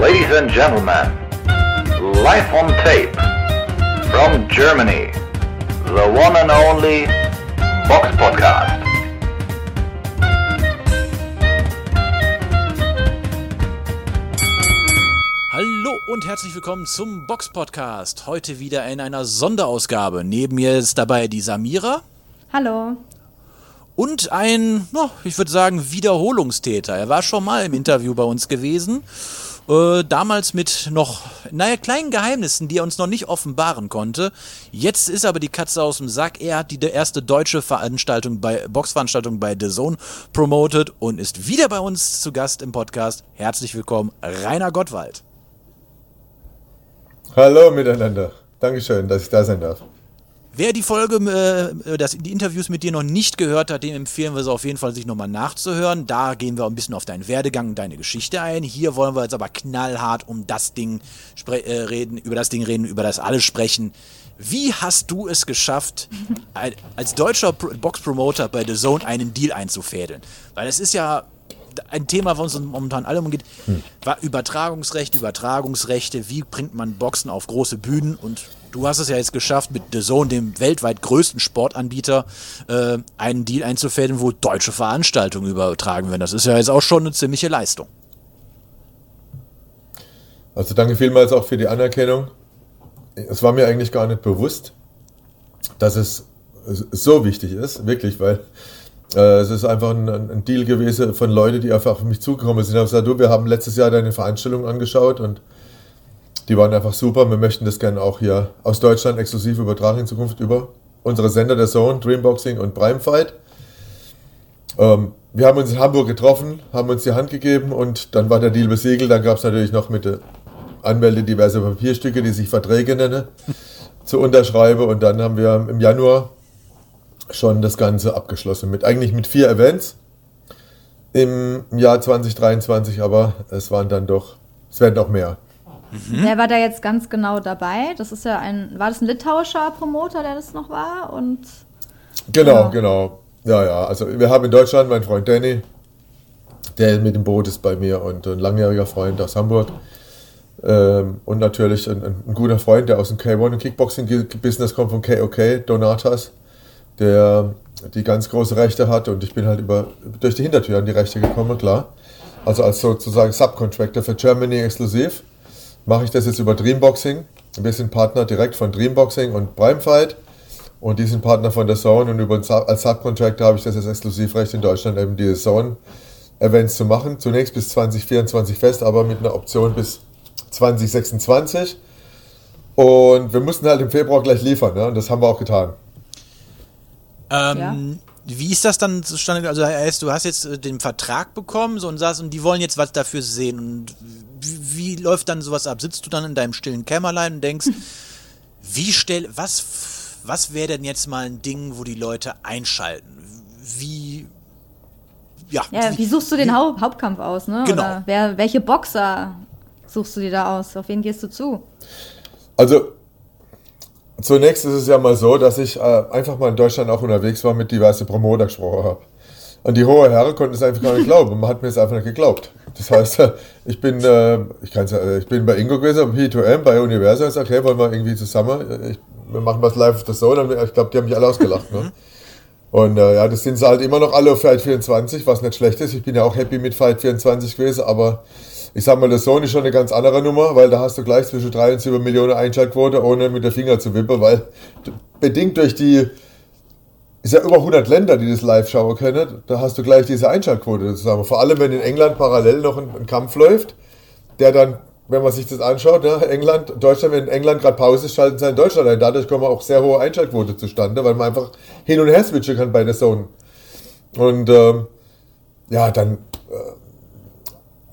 Ladies and gentlemen, live on tape from Germany, the one and only Box Podcast. Hallo und herzlich willkommen zum Box Podcast. Heute wieder in einer Sonderausgabe. Neben mir ist dabei die Samira. Hallo. Und ein, no, ich würde sagen, Wiederholungstäter. Er war schon mal im Interview bei uns gewesen. Äh, damals mit noch, naja, kleinen Geheimnissen, die er uns noch nicht offenbaren konnte. Jetzt ist aber die Katze aus dem Sack. Er hat die erste deutsche Veranstaltung bei, Boxveranstaltung bei The Zone promoted und ist wieder bei uns zu Gast im Podcast. Herzlich willkommen, Rainer Gottwald. Hallo miteinander. Dankeschön, dass ich da sein darf. Wer die Folge, äh, das, die Interviews mit dir noch nicht gehört hat, dem empfehlen wir es auf jeden Fall, sich nochmal nachzuhören. Da gehen wir ein bisschen auf deinen Werdegang und deine Geschichte ein. Hier wollen wir jetzt aber knallhart um das Ding äh, reden, über das Ding reden, über das alles sprechen. Wie hast du es geschafft, als deutscher Box-Promoter bei The Zone einen Deal einzufädeln? Weil es ist ja ein Thema, was uns momentan alle umgeht, hm. war Übertragungsrechte, Übertragungsrechte, wie bringt man Boxen auf große Bühnen und du hast es ja jetzt geschafft, mit The Zone, dem weltweit größten Sportanbieter, äh, einen Deal einzufädeln, wo deutsche Veranstaltungen übertragen werden. Das ist ja jetzt auch schon eine ziemliche Leistung. Also danke vielmals auch für die Anerkennung. Es war mir eigentlich gar nicht bewusst, dass es so wichtig ist, wirklich, weil äh, es ist einfach ein, ein, Deal gewesen von Leuten, die einfach auf mich zugekommen sind. Ich habe gesagt, du, wir haben letztes Jahr deine Veranstaltung angeschaut und die waren einfach super. Wir möchten das gerne auch hier aus Deutschland exklusiv übertragen in Zukunft über unsere Sender der Zone, Dreamboxing und Primefight. Ähm, wir haben uns in Hamburg getroffen, haben uns die Hand gegeben und dann war der Deal besiegelt. Dann gab es natürlich noch mit der Anwälte diverse Papierstücke, die sich Verträge nennen, zu unterschreiben. Und dann haben wir im Januar schon das Ganze abgeschlossen mit eigentlich mit vier Events im Jahr 2023, aber es waren dann doch, es werden doch mehr. Mhm. Wer war da jetzt ganz genau dabei? Das ist ja ein, war das ein litauischer Promoter, der das noch war? Und genau, ja. genau. Ja, ja. Also wir haben in Deutschland meinen Freund Danny, der mit dem Boot ist bei mir und ein langjähriger Freund aus Hamburg. Ähm, und natürlich ein, ein, guter Freund, der aus dem K1 und Kickboxing-Business kommt, von KOK, Donatas, der die ganz große Rechte hat und ich bin halt über, durch die Hintertür an die Rechte gekommen, klar. Also als sozusagen Subcontractor für Germany exklusiv mache ich das jetzt über Dreamboxing. Wir sind Partner direkt von Dreamboxing und Primefight und die sind Partner von der Zone und über als Subcontractor habe ich das jetzt Exklusivrecht in Deutschland eben diese Zone Events zu machen. Zunächst bis 2024 fest, aber mit einer Option bis 2026. Und wir mussten halt im Februar gleich liefern, ne? und das haben wir auch getan. Ähm, ja. Wie ist das dann zustande? Also heißt, du hast jetzt äh, den Vertrag bekommen so, und sagst, und die wollen jetzt was dafür sehen. Und wie, wie, läuft dann sowas ab? Sitzt du dann in deinem stillen Kämmerlein und denkst, wie stell, was, was wäre denn jetzt mal ein Ding, wo die Leute einschalten? Wie, ja. ja wie, wie suchst du den Haupt, Hauptkampf aus, ne? Genau. Oder wer, welche Boxer suchst du dir da aus? Auf wen gehst du zu? Also, Zunächst ist es ja mal so, dass ich äh, einfach mal in Deutschland auch unterwegs war, mit diverse Promoter gesprochen habe. Und die hohe Herren konnten es einfach gar nicht glauben. Man hat mir es einfach nicht geglaubt. Das heißt, ich bin, äh, ich, kann's, äh, ich bin bei Ingo gewesen, P2M, bei Universal und gesagt, hey, wollen wir irgendwie zusammen, ich, wir machen was live auf der Zone. Ich glaube, die haben mich alle ausgelacht. Ne? Und äh, ja, das sind sie halt immer noch alle auf Fight 24, was nicht schlecht ist. Ich bin ja auch happy mit Fight 24 gewesen, aber ich sag mal, der Sony ist schon eine ganz andere Nummer, weil da hast du gleich zwischen 3 und 7 Millionen Einschaltquote, ohne mit der Finger zu wippen, weil bedingt durch die, ist ja über 100 Länder, die das live schauen können, da hast du gleich diese Einschaltquote zusammen. Vor allem, wenn in England parallel noch ein, ein Kampf läuft, der dann, wenn man sich das anschaut, ne, England, Deutschland, wenn in England gerade Pause ist, schalten sie in Deutschland ein. Dadurch kommen auch sehr hohe Einschaltquote zustande, weil man einfach hin und her switchen kann bei der Zone. Und ähm, ja, dann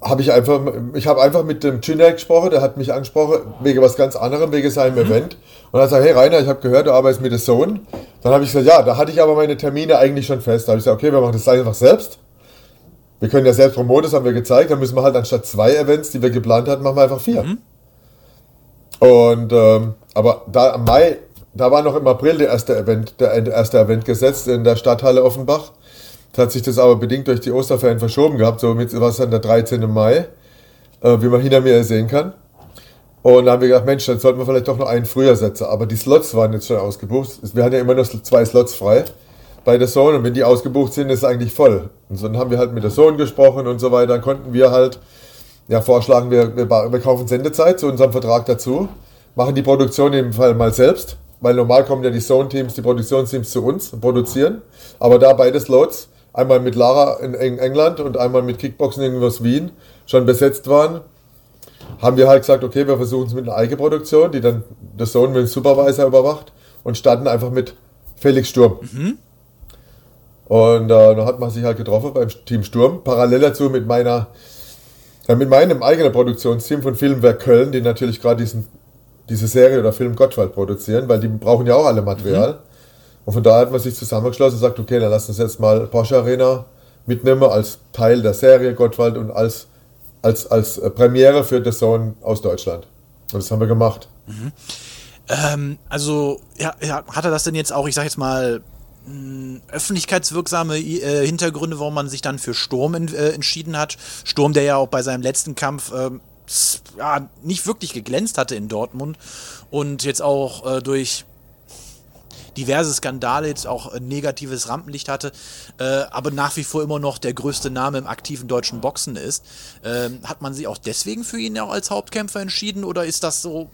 habe ich einfach, ich habe einfach mit dem Chinner gesprochen, der hat mich angesprochen, wegen was ganz anderem, wegen seinem mhm. Event. Und er hat gesagt, hey Rainer, ich habe gehört, du arbeitest mit der Sohn. Dann habe ich gesagt, ja, da hatte ich aber meine Termine eigentlich schon fest. Da habe ich gesagt, okay, wir machen das einfach selbst. Wir können ja selbst promoten, das haben wir gezeigt. Dann müssen wir halt anstatt zwei Events, die wir geplant hatten, machen wir einfach vier. Mhm. Und, ähm, aber da am Mai, da war noch im April der erste Event, der erste Event gesetzt in der Stadthalle Offenbach. Hat sich das aber bedingt durch die Osterferien verschoben gehabt, somit war es dann der 13. Mai. äh, wie man hinter mir sehen kann. Und dann haben wir gedacht, Mensch, dann sollten wir vielleicht doch noch einen früher setzen. Aber die Slots waren jetzt schon ausgebucht. Wir hatten ja immer nur zwei Slots frei bei der Zone und wenn die ausgebucht sind, ist es eigentlich voll. Und dann haben wir halt mit der Zone gesprochen und so weiter. Dann konnten wir halt ja, vorschlagen, wir, wir, wir kaufen Sendezeit zu unserem Vertrag dazu, machen die Produktion dem Fall mal selbst, weil normal kommen ja die Zone-Teams, die Produktionsteams zu uns und produzieren. Aber da beide Slots, einmal mit Lara in England und einmal mit Kickboxen in Wien, schon besetzt waren, haben wir halt gesagt, okay, wir versuchen es mit einer Eigenproduktion, die dann der Zone mit dem Supervisor überwacht und starten einfach mit Felix Sturm. Mhm. Und äh, dann hat man sich halt getroffen beim Team Sturm. Parallel dazu mit meiner, äh, mit meinem eigenen Produktionsteam von Filmwerk Köln, die natürlich gerade diesen, diese Serie oder Film Gottwald produzieren, weil die brauchen ja auch alle Material. Mhm. Und von daher hat man sich zusammengeschlossen und sagt, okay, dann lass uns jetzt mal Porsche Arena mitnehmen als Teil der Serie Gottwald und als, als, als äh, Premiere für The Zone aus Deutschland. Und das haben wir gemacht. Mhm. Ähm, also, ja, ja, hat er das denn jetzt auch, ich sag jetzt mal, öffentlichkeitswirksame äh, Hintergründe, warum man sich dann für Sturm in, äh, entschieden hat. Sturm, der ja auch bei seinem letzten Kampf äh, ja, nicht wirklich geglänzt hatte in Dortmund und jetzt auch äh, durch diverse Skandale jetzt auch ein negatives Rampenlicht hatte, äh, aber nach wie vor immer noch der größte Name im aktiven deutschen Boxen ist. Ähm, hat man sich auch deswegen für ihn auch als Hauptkämpfer entschieden oder ist das so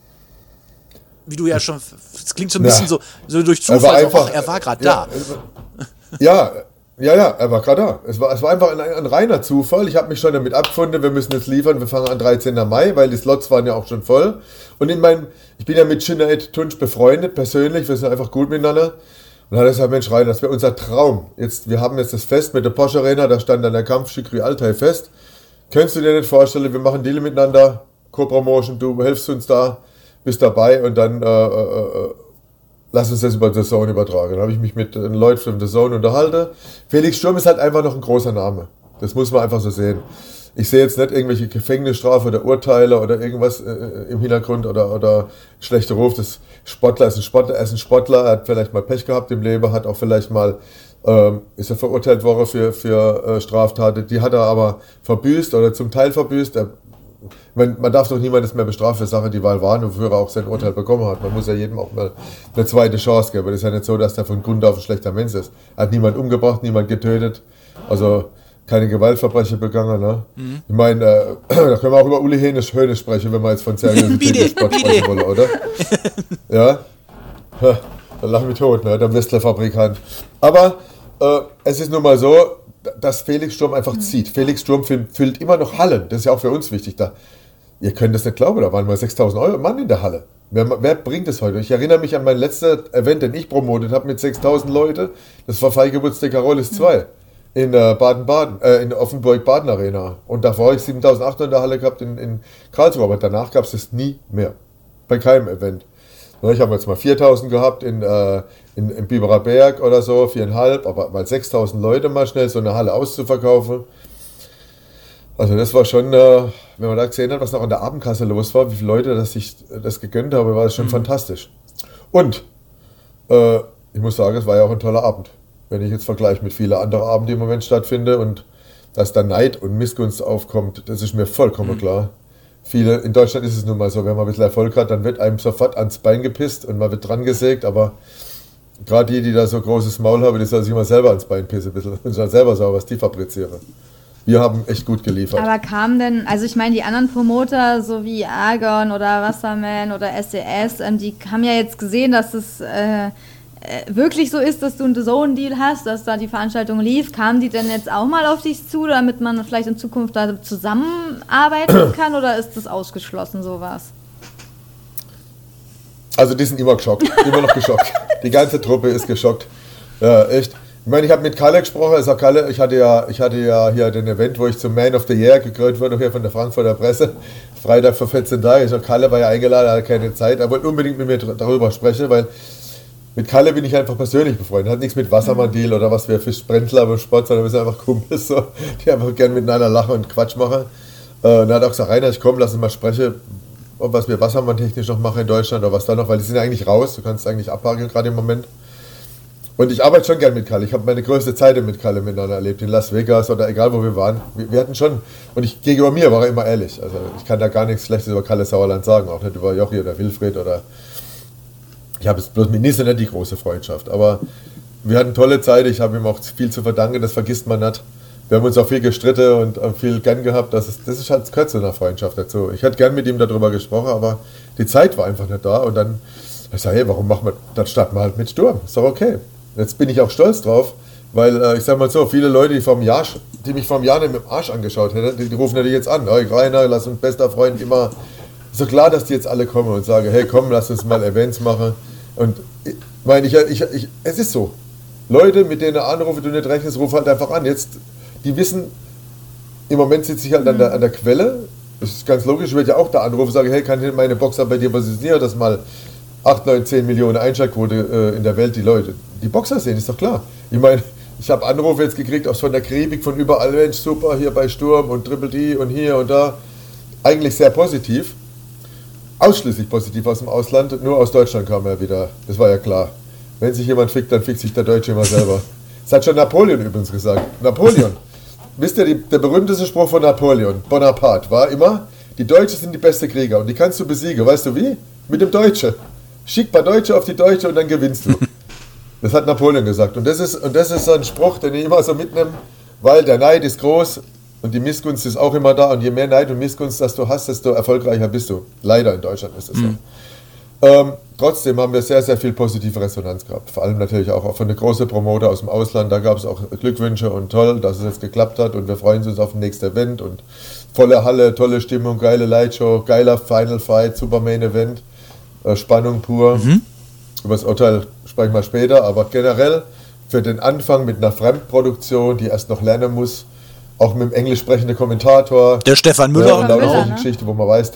wie du ja schon, es klingt so ein bisschen ja. so, so durch Zufall, er war, einfach, so, er war gerade ja, da. Ja, ja, ja, er war gerade da. Es war, es war einfach ein, ein reiner Zufall. Ich habe mich schon damit abgefunden, wir müssen jetzt liefern. Wir fangen an 13. Mai, weil die Slots waren ja auch schon voll. Und in meinem, ich bin ja mit Sinead Tunch befreundet, persönlich. Wir sind einfach gut miteinander. Und hat er gesagt, Mensch, Rein, das wäre unser Traum. Jetzt, wir haben jetzt das Fest mit der Porsche Arena, da stand dann der Kampf Schikri Altai fest. Könntest du dir nicht vorstellen, wir machen Deal miteinander, Co-Promotion, du hilfst uns da bist dabei und dann äh, äh, äh, lass uns das über The Zone übertragen. Dann habe ich mich mit den Leuten von The Zone unterhalten. Felix Sturm ist halt einfach noch ein großer Name. Das muss man einfach so sehen. Ich sehe jetzt nicht irgendwelche Gefängnisstrafe oder Urteile oder irgendwas äh, äh, im Hintergrund oder, oder schlechter Ruf. Das Sportler ist ein Sportler, er ist ein Sportler, er hat vielleicht mal Pech gehabt im Leben, hat auch vielleicht mal, ähm, ist er verurteilt worden für, für äh, Straftaten, die hat er aber verbüßt oder zum Teil verbüßt. Er man, man darf doch niemandes mehr bestrafen für Sachen, die Wahl waren, wofür er auch sein Urteil bekommen hat. Man muss ja jedem auch mal eine zweite Chance geben. Das ist ja nicht so, dass der von Grund auf ein schlechter Mensch ist. Er hat niemand umgebracht, niemand getötet. Also keine Gewaltverbrechen begangen. Ne? Mhm. Ich meine, äh, da können wir auch über Uli Hoeneß, Hoeneß sprechen, wenn wir jetzt von seriösen Sport sprechen wollen, oder? ja? Dann lachen wir tot, ne? der Westler-Fabrikant. Aber äh, es ist nun mal so, dass Felix Sturm einfach mhm. zieht. Felix Sturm füllt immer noch Hallen. Das ist ja auch für uns wichtig. Da, ihr könnt das nicht glauben, da waren mal 6000 Euro Mann in der Halle. Wer, wer, bringt es heute? Ich erinnere mich an mein letztes Event, den ich promotet habe mit 6000 Leuten. Das war Freigeburtstag Carolis 2 mhm. in äh, Baden-Baden, äh, in Offenburg-Baden Arena. Und davor habe ich 7800 in der Halle gehabt in, in Karlsruhe. Aber danach gab es das nie mehr. Bei keinem Event. Ich habe jetzt mal 4000 gehabt in, äh, in, in Biberer Berg oder so, viereinhalb, aber mal 6000 Leute mal schnell so eine Halle auszuverkaufen. Also das war schon, äh, wenn man da gesehen hat, was noch an der Abendkasse los war, wie viele Leute das sich das gegönnt haben, war das schon mhm. fantastisch. Und äh, ich muss sagen, es war ja auch ein toller Abend. Wenn ich jetzt vergleiche mit vielen anderen Abenden, die im Moment stattfinden und dass da Neid und Missgunst aufkommt, das ist mir vollkommen mhm. klar viele, in Deutschland ist es nun mal so, wenn man ein bisschen Erfolg hat, dann wird einem sofort ans Bein gepisst und man wird dran gesägt, aber gerade die, die da so großes Maul haben, die sollen sich immer selber ans Bein pissen, ein bisschen, und sollen selber sagen, was die fabrizieren. Wir haben echt gut geliefert. Aber kam denn, also ich meine, die anderen Promoter, so wie Argon oder Wasserman oder SES, ähm, die haben ja jetzt gesehen, dass es äh, wirklich so ist, dass du einen Zone-Deal hast, dass da die Veranstaltung lief, kamen die denn jetzt auch mal auf dich zu, damit man vielleicht in Zukunft da zusammenarbeiten kann oder ist das ausgeschlossen, sowas? Also die sind immer geschockt, immer noch geschockt. Die ganze Truppe ist geschockt. Ja, echt. Ich meine, ich habe mit Kalle gesprochen. Ich, sag, Kalle, ich, hatte ja, ich hatte ja hier den Event, wo ich zum Man of the Year gekrönt wurde, hier von der Frankfurter Presse. Freitag vor 14 Tagen. Ich sag, Kalle war ja eingeladen, er hatte keine Zeit. Er wollte unbedingt mit mir darüber sprechen, weil mit Kalle bin ich einfach persönlich befreundet. Hat nichts mit Wassermann-Deal oder was wir Fischbrentler beim Sport, sondern wir sind einfach Kumpels, so, die einfach gerne miteinander lachen und Quatsch machen. Äh, und dann hat auch gesagt, Rainer, ich komme, lass uns mal sprechen, ob was wir Wassermann technisch noch machen in Deutschland oder was da noch, weil die sind ja eigentlich raus, du kannst eigentlich abhaken gerade im Moment. Und ich arbeite schon gern mit Kalle. Ich habe meine größte Zeit mit Kalle miteinander erlebt, in Las Vegas oder egal wo wir waren. Wir, wir, hatten schon, und ich gegenüber mir war er immer ehrlich. Also ich kann da gar nichts Schlechtes über Kalle Sauerland sagen, auch nicht über Jochi oder Wilfried oder. Ich habe es bloß mit Nisse nicht die große Freundschaft. Aber wir hatten tolle Zeit. Ich habe ihm auch viel zu verdanken, das vergisst man nicht. Wir haben uns auch viel gestritten und viel gern gehabt. Das ist, das ist halt das einer Freundschaft dazu. Ich hätte gern mit ihm darüber gesprochen, aber die Zeit war einfach nicht da. Und dann, ich sage, hey, warum machen wir, dann starten wir halt mit Sturm. Ist doch okay. Jetzt bin ich auch stolz drauf, weil äh, ich sag mal so, viele Leute, die, vom Jahr, die mich vom Jahr nicht mit dem Arsch angeschaut hätten, die, die rufen natürlich jetzt an. Hey, Rainer, lass uns bester Freund immer. So klar, dass die jetzt alle kommen und sagen, hey komm, lass uns mal Events machen. Und ich meine, ich, ich, ich, es ist so. Leute, mit denen du anrufe, du nicht rechnest, ruf halt einfach an. Jetzt, die wissen, im Moment sitze ich halt an, der, an der Quelle. Das ist ganz logisch, ich werde ja auch da anrufen und sagen, hey, kann ich meine Boxer bei dir positionieren, dass mal 8, 9, 10 Millionen Einschaltquote äh, in der Welt die Leute, die Boxer sehen, ist doch klar. Ich meine, ich habe Anrufe jetzt gekriegt, auch von der Karibik, von überall, Mensch, super, hier bei Sturm und Triple D und hier und da. Eigentlich sehr positiv. Ausschließlich positiv aus dem Ausland, nur aus Deutschland kam er wieder. Das war ja klar. Wenn sich jemand fickt, dann fickt sich der Deutsche immer selber. Das hat schon Napoleon übrigens gesagt. Napoleon. Wisst ihr, die, der berühmteste Spruch von Napoleon, Bonaparte, war immer, die Deutschen sind die beste Krieger und die kannst du besiegen. Weißt du wie? Mit dem Deutsche. Schick ein paar Deutsche auf die Deutsche und dann gewinnst du. Das hat Napoleon gesagt. Und das ist, und das ist so ein Spruch, den ich immer so mitnehme, weil der Neid ist groß und die Missgunst ist auch immer da. Und je mehr Neid und Missgunst das du hast, desto erfolgreicher bist du. Leider in Deutschland ist es so. Mhm. Ähm, trotzdem haben wir sehr, sehr viel positive Resonanz gehabt. Vor allem natürlich auch von den großen Promoter aus dem Ausland. Da gab es auch Glückwünsche und toll, dass es jetzt geklappt hat. Und wir freuen uns auf das nächste Event. Und volle Halle, tolle Stimmung, geile Lightshow, geiler Final Fight, super Main Event. Äh, Spannung pur. Mhm. Über das Urteil sprechen wir später, aber generell für den Anfang mit einer Fremdproduktion, die erst noch lernen muss, auch mit dem englisch sprechenden Kommentator. Der Stefan Müller. Ja, und auch noch eine Geschichte, wo man weiß,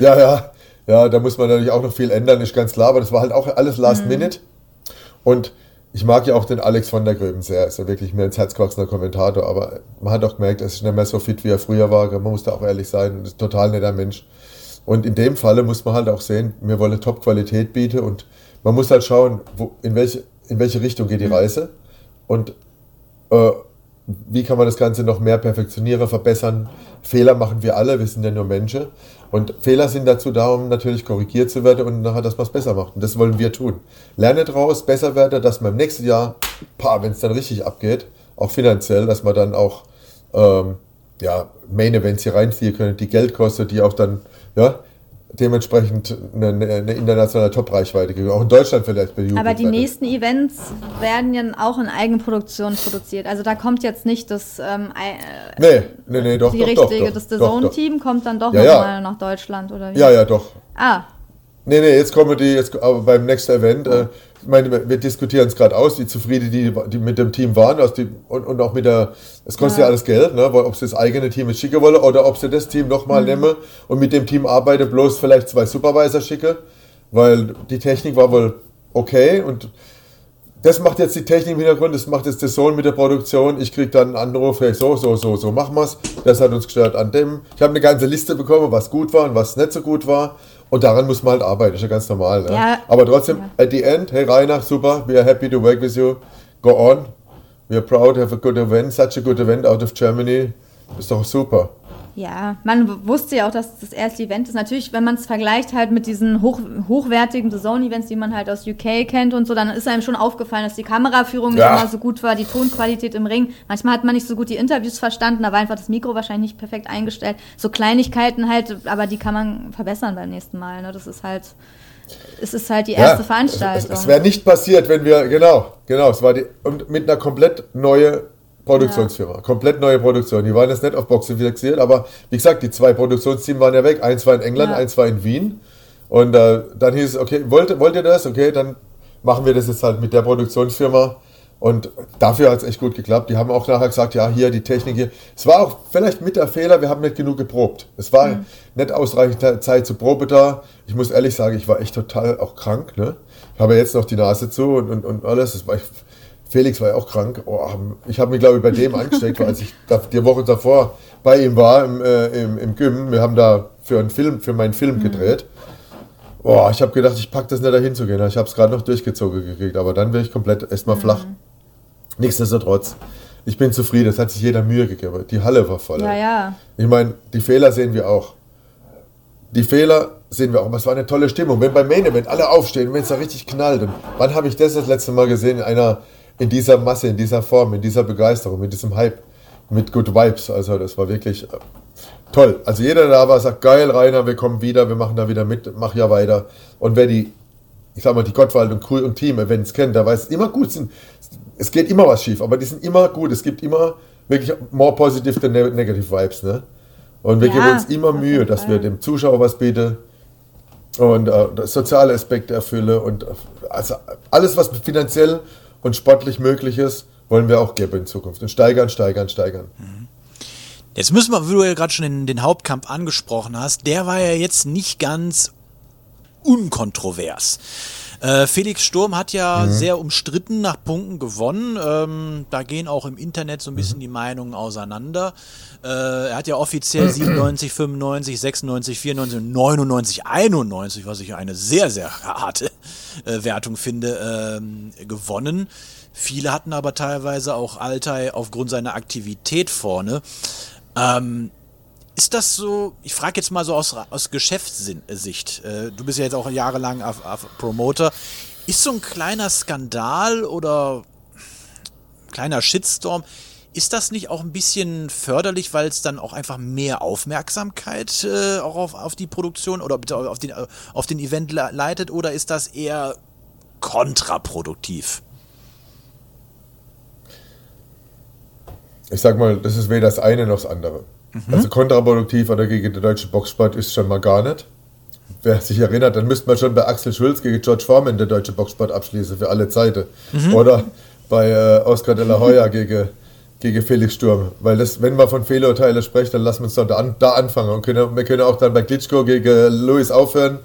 ja, ja, ja, da muss man natürlich auch noch viel ändern, ist ganz klar, aber das war halt auch alles Last mhm. Minute. Und ich mag ja auch den Alex von der Gröben sehr, ist ja wirklich mir ins Herz gewachsener Kommentator, aber man hat auch gemerkt, er ist nicht mehr so fit, wie er früher war, man muss da auch ehrlich sein, ist ein total netter Mensch. Und in dem Falle muss man halt auch sehen, wir wollen Top-Qualität bieten und man muss halt schauen, wo, in, welche, in welche Richtung geht die mhm. Reise und äh, wie kann man das Ganze noch mehr perfektionieren, verbessern. Fehler machen wir alle, wir sind ja nur Menschen. Und Fehler sind dazu da, um natürlich korrigiert zu werden und nachher, dass man es besser macht. Und das wollen wir tun. Lerne daraus, besser werden, dass man im nächsten Jahr, wenn es dann richtig abgeht, auch finanziell, dass man dann auch ähm, ja, Main Events hier reinziehen können, die Geld kostet, die auch dann ja, dementsprechend eine, eine internationale Top-Reichweite gibt. Auch in Deutschland vielleicht bejubelt. Aber die nächsten Events werden ja auch in Eigenproduktion produziert. Also da kommt jetzt nicht das ähm, äh, nee, nee, nee, doch, die doch, richtige, doch, das The Zone-Team kommt dann doch ja, nochmal ja. nach Deutschland, oder wie? Ja, ja, doch. Ah. Nee, nee, jetzt kommen die, jetzt, aber beim nächsten Event, äh, ich meine, wir diskutieren es gerade aus, die zufrieden, die, die mit dem Team waren also die, und, und auch mit der, es kostet ja, ja alles Geld, ne, ob sie das eigene Team jetzt schicken wollen oder ob sie das Team nochmal mhm. nehmen und mit dem Team arbeiten, bloß vielleicht zwei Supervisor schicken, weil die Technik war wohl okay und das macht jetzt die Technik im Hintergrund, das macht jetzt der Sohn mit der Produktion. Ich kriege dann einen Anruf, hey, so, so, so, so, machen wir's. Das hat uns gestört an dem. Ich habe eine ganze Liste bekommen, was gut war und was nicht so gut war. Und daran muss man halt arbeiten, das ist ja ganz normal. Ne? Ja. Aber trotzdem, ja. at the end, hey Rainer, super, we are happy to work with you. Go on. We are proud to have a good event, such a good event out of Germany. Ist doch super. Ja, man wusste ja auch, dass das erste Event ist. Natürlich, wenn man es vergleicht halt mit diesen hoch, hochwertigen The Zone-Events, die man halt aus UK kennt und so, dann ist einem schon aufgefallen, dass die Kameraführung nicht immer so gut war, die Tonqualität im Ring. Manchmal hat man nicht so gut die Interviews verstanden, da war einfach das Mikro wahrscheinlich nicht perfekt eingestellt. So Kleinigkeiten halt, aber die kann man verbessern beim nächsten Mal. Ne? Das ist halt, es ist halt die erste ja, Veranstaltung. Es, es wäre nicht passiert, wenn wir, genau, genau, es war die, und mit einer komplett neuen Produktionsfirma. Ja. Komplett neue Produktion. Die waren jetzt nicht auf Boxen fixiert, aber wie gesagt, die zwei Produktionsteams waren ja weg. Eins war in England, ja. eins war in Wien. Und äh, dann hieß es, okay, wollt, wollt ihr das? Okay, dann machen wir das jetzt halt mit der Produktionsfirma. Und dafür hat es echt gut geklappt. Die haben auch nachher gesagt, ja, hier die Technik hier. Es war auch vielleicht mit der Fehler, wir haben nicht genug geprobt. Es war mhm. nicht ausreichend Zeit zur Probe da. Ich muss ehrlich sagen, ich war echt total auch krank. Ne? Ich habe jetzt noch die Nase zu und, und, und alles. Das war, ich Felix war ja auch krank. Oh, ich habe mich, glaube ich, bei dem angesteckt, als ich die Woche davor bei ihm war im, äh, im, im Gym. Wir haben da für einen Film, für meinen Film mhm. gedreht. Boah, ich habe gedacht, ich packe das nicht dahin zu gehen. Ich habe es gerade noch durchgezogen gekriegt, aber dann wäre ich komplett erstmal Mhm. flach. Nichtsdestotrotz, ich bin zufrieden. Es hat sich jeder Mühe gegeben. Die Halle war voll. Ja, ja. Ich meine, die Fehler sehen wir auch. Die Fehler sehen wir auch. Aber es war eine tolle Stimmung. Wenn beim Main Event alle aufstehen, wenn es da richtig knallt. Und wann habe ich das das letzte Mal gesehen? In einer, in dieser Masse, in dieser Form, in dieser Begeisterung, mit diesem Hype, mit Good Vibes. Also das war wirklich äh, toll. Also jeder, der da war, sagt, geil, Rainer, wir kommen wieder, wir machen da wieder mit, mach ja weiter. Und wer die, ich sag mal, die Gottwald und Crew und Team-Events kennt, der weiß, immer gut sind. Es geht immer was schief, aber die sind immer gut. Es gibt immer wirklich more positive than ne- negative Vibes, ne? Und wir Ja, geben uns immer Mühe, dass wir dem Zuschauer was bieten und äh, soziale Aspekte erfülle und äh, also alles, was finanziell und sportlich möglich ist, wollen wir auch geben in Zukunft und steigern, steigern, steigern. Jetzt müssen wir, wie du ja gerade schon den, den Hauptkampf angesprochen hast, der war ja jetzt nicht ganz unkontrovers. Äh, Felix Sturm hat ja sehr umstritten nach Punkten gewonnen. Ähm, da gehen auch im Internet so ein bisschen die Meinungen auseinander. Äh, er hat ja offiziell 97, 95, 96, 94 und 99, 91, was ich eine sehr, sehr harte äh, Wertung finde, ähm, gewonnen. Viele hatten aber teilweise auch Altai aufgrund seiner Aktivität vorne. Ähm, ist das so, ich frage jetzt mal so aus, aus Geschäftssicht, äh, du bist ja jetzt auch jahrelang auf, auf Promoter, ist so ein kleiner Skandal oder kleiner Shitstorm, ist das nicht auch ein bisschen förderlich, weil es dann auch einfach mehr Aufmerksamkeit äh, auch auf, auf die Produktion oder auf den, auf den Event le- leitet oder ist das eher kontraproduktiv? Ich sag mal, das ist weder das eine noch das andere. Also kontraproduktiv oder gegen den deutschen Boxsport ist schon mal gar nicht. Wer sich erinnert, dann müsste man schon bei Axel Schulz gegen George Foreman den deutschen Boxsport abschließen für alle Zeiten. Oder bei äh, Oscar de la Hoya gegen, gegen Felix Sturm. Weil das, wenn man von Fehlurteilen spricht, dann lassen wir uns doch da, an, da anfangen. Und können, wir können auch dann bei Klitschko gegen Louis aufhören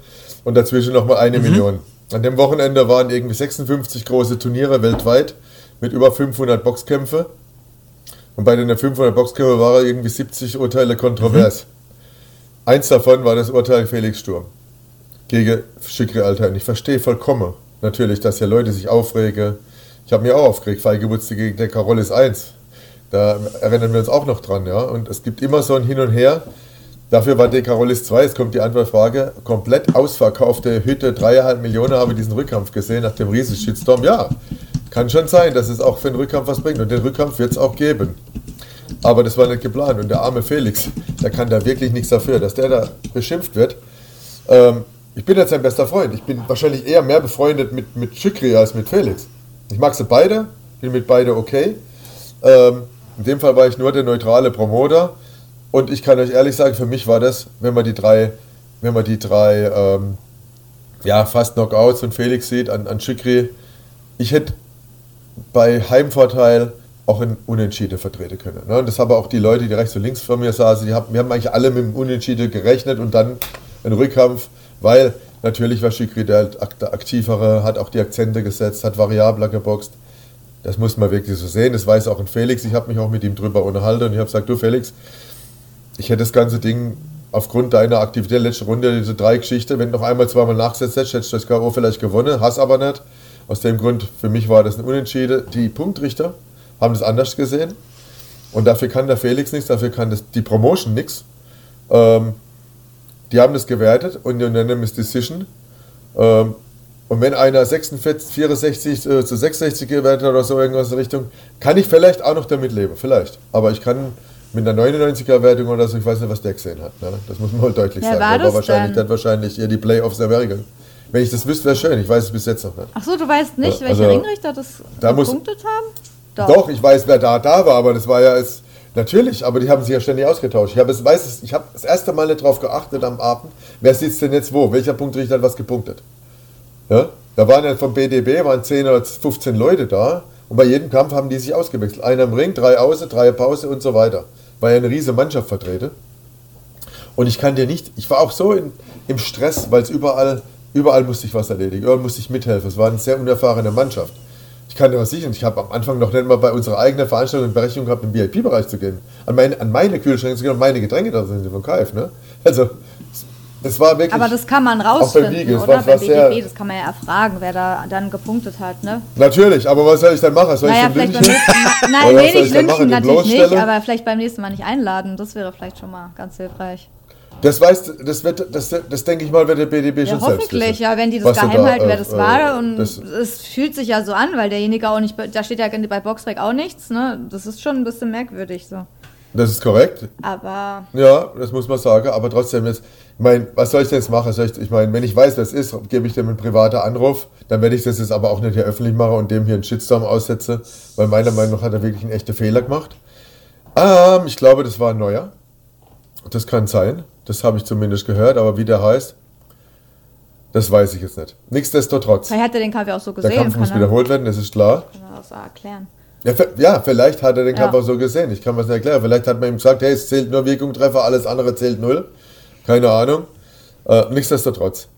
und dazwischen nochmal eine Million. An dem Wochenende waren irgendwie 56 große Turniere weltweit mit über 500 Boxkämpfe. Und bei den 500 Boxkämpfen waren irgendwie 70 Urteile kontrovers. Eins davon war das Urteil Felix Sturm gegen Schikri Alter. Und ich verstehe vollkommen natürlich, dass ja Leute sich aufregen. Ich habe mir auch aufgeregt, Feigebutzte gegen der Carolis 1. Da erinnern wir uns auch noch dran, ja. Und es gibt immer so ein Hin und Her. Dafür war Dekarolis 2, es kommt die Antwortfrage, komplett ausverkaufte Hütte, dreieinhalb Millionen habe diesen Rückkampf gesehen nach dem riesen Shitstorm. Ja, kann schon sein, dass es auch für den Rückkampf was bringt und den Rückkampf wird es auch geben. Aber das war nicht geplant und der arme Felix, der kann da wirklich nichts dafür, dass der da beschimpft wird. Ähm, ich bin jetzt sein bester Freund. Ich bin wahrscheinlich eher mehr befreundet mit, mit Schikri als mit Felix. Ich mag sie beide, bin mit beide okay. Ähm, in dem Fall war ich nur der neutrale Promoter. Und ich kann euch ehrlich sagen, für mich war das, wenn man die drei, wenn man die drei, ähm, ja, fast Knockouts und Felix sieht an, an Schikri, ich hätte bei Heimvorteil auch in Unentschieden vertreten können. Ne? Und das haben auch die Leute, die rechts und links von mir saßen, die haben, wir haben eigentlich alle mit dem Unentschieden gerechnet und dann einen Rückkampf, weil natürlich war Schikri der ak- der aktivere, hat auch die Akzente gesetzt, hat variabler geboxt. Das muss man wirklich so sehen. Das weiß auch ein Felix. Ich habe mich auch mit ihm drüber unterhalten und ich habe gesagt, du Felix, ich hätte das ganze Ding aufgrund deiner Aktivität letzte Runde, diese drei Geschichten, wenn du noch einmal, zweimal nachgesetzt hättest, du das K.O. vielleicht gewonnen, hast aber nicht. Aus dem Grund, für mich war das ein Unentschieden. Die Punktrichter haben das anders gesehen und dafür kann der Felix nichts, dafür kann das, die Promotion nichts. Ähm, die haben das gewertet und die Unanimous Decision. Ähm, und wenn einer 46, 64 äh, zu 66 gewertet hat oder so irgendwas in der Richtung, kann ich vielleicht auch noch damit leben, vielleicht. Aber ich kann mit einer 99er Wertung oder so, ich weiß nicht, was der gesehen hat. Ne? Das muss man halt deutlich Wer sagen. war der das wahrscheinlich, der hat wahrscheinlich eher die Playoffs Amerika. Wenn ich das wüsste, wäre schön. Ich weiß es bis jetzt noch nicht. Ach so, du weißt nicht, Ja, welche also, Ringrichter das da muss- gepunktet haben? Doch. ich weiß, wer da da war, aber das war ja es. Natürlich, aber die haben sich ja ständig ausgetauscht. Ich habe es, weiß es, ich habe das erste Mal nicht drauf geachtet am Abend, wer sitzt denn jetzt wo? Welcher Punktrichter hat was gepunktet? Ja? Da waren ja vom BDB waren 10 oder 15 Leute da und bei jedem Kampf haben die sich ausgewechselt. Einer im Ring, drei außen, drei Pause und so weiter. War ja eine riesige Mannschaft vertreten. Und ich kann dir nicht, ich war auch so in, im Stress, weil es überall, überall musste ich was erledigen, überall musste ich mithelfen. Es war eine sehr unerfahrene Mannschaft. Ich kann dir was sichern, ich habe am Anfang noch nicht mal bei unserer eigenen Veranstaltung eine Berechtigung gehabt, im VIP-Bereich zu gehen. An meine, an meine Kühlschränke zu gehen und meine Getränke da sind von KF. Ne? Also, das war wirklich. Aber das kann man rausfinden, es oder? war- Bei BDB, das kann man ja erfragen, wer da dann gepunktet hat, ne? Natürlich, aber was soll ich denn machen? Soll Naja, ich vielleicht beim nächsten Mal. Nein, nee, nicht ich lynchen natürlich nicht, aber vielleicht beim nächsten Mal nicht einladen. Das wäre vielleicht schon mal ganz hilfreich. Das weißt das wird, das, das denke ich mal, wird der BDB Ja, schon selbst hoffentlich, ja, wenn die das Was geheim da, halten, wer äh, das äh, war. Und das- es fühlt sich ja so an, weil derjenige auch nicht, da steht ja bei Boxrec auch nichts, ne? Das ist schon ein bisschen merkwürdig so. Das ist korrekt. Aber Ja, das muss man sagen, aber trotzdem jetzt, ich meine, was soll ich denn jetzt machen? Ich, ich meine, wenn ich weiß, es ist, gebe ich dem einen privaten Anruf, dann werde ich das jetzt aber auch nicht hier öffentlich machen und dem hier einen Shitstorm aussetze, weil meiner Meinung nach hat er wirklich einen echten Fehler gemacht. Ähm, ich glaube, das war ein neuer. Das kann sein. Das habe ich zumindest gehört, aber wie der heißt, das weiß ich jetzt nicht. Nichtsdestotrotz, vielleicht hat er den Kampf ja auch so der gesehen. Kampf muss er, wiederholt werden, das ist klar. kann er auch so erklären. Ja, ja, vielleicht hat er den Ja. Kampf auch so gesehen. Ich kann mir das nicht erklären. Vielleicht hat man ihm gesagt, hey, es zählt nur Wirkungtreffer, alles andere zählt null. Keine Ahnung. Äh, nichtsdestotrotz.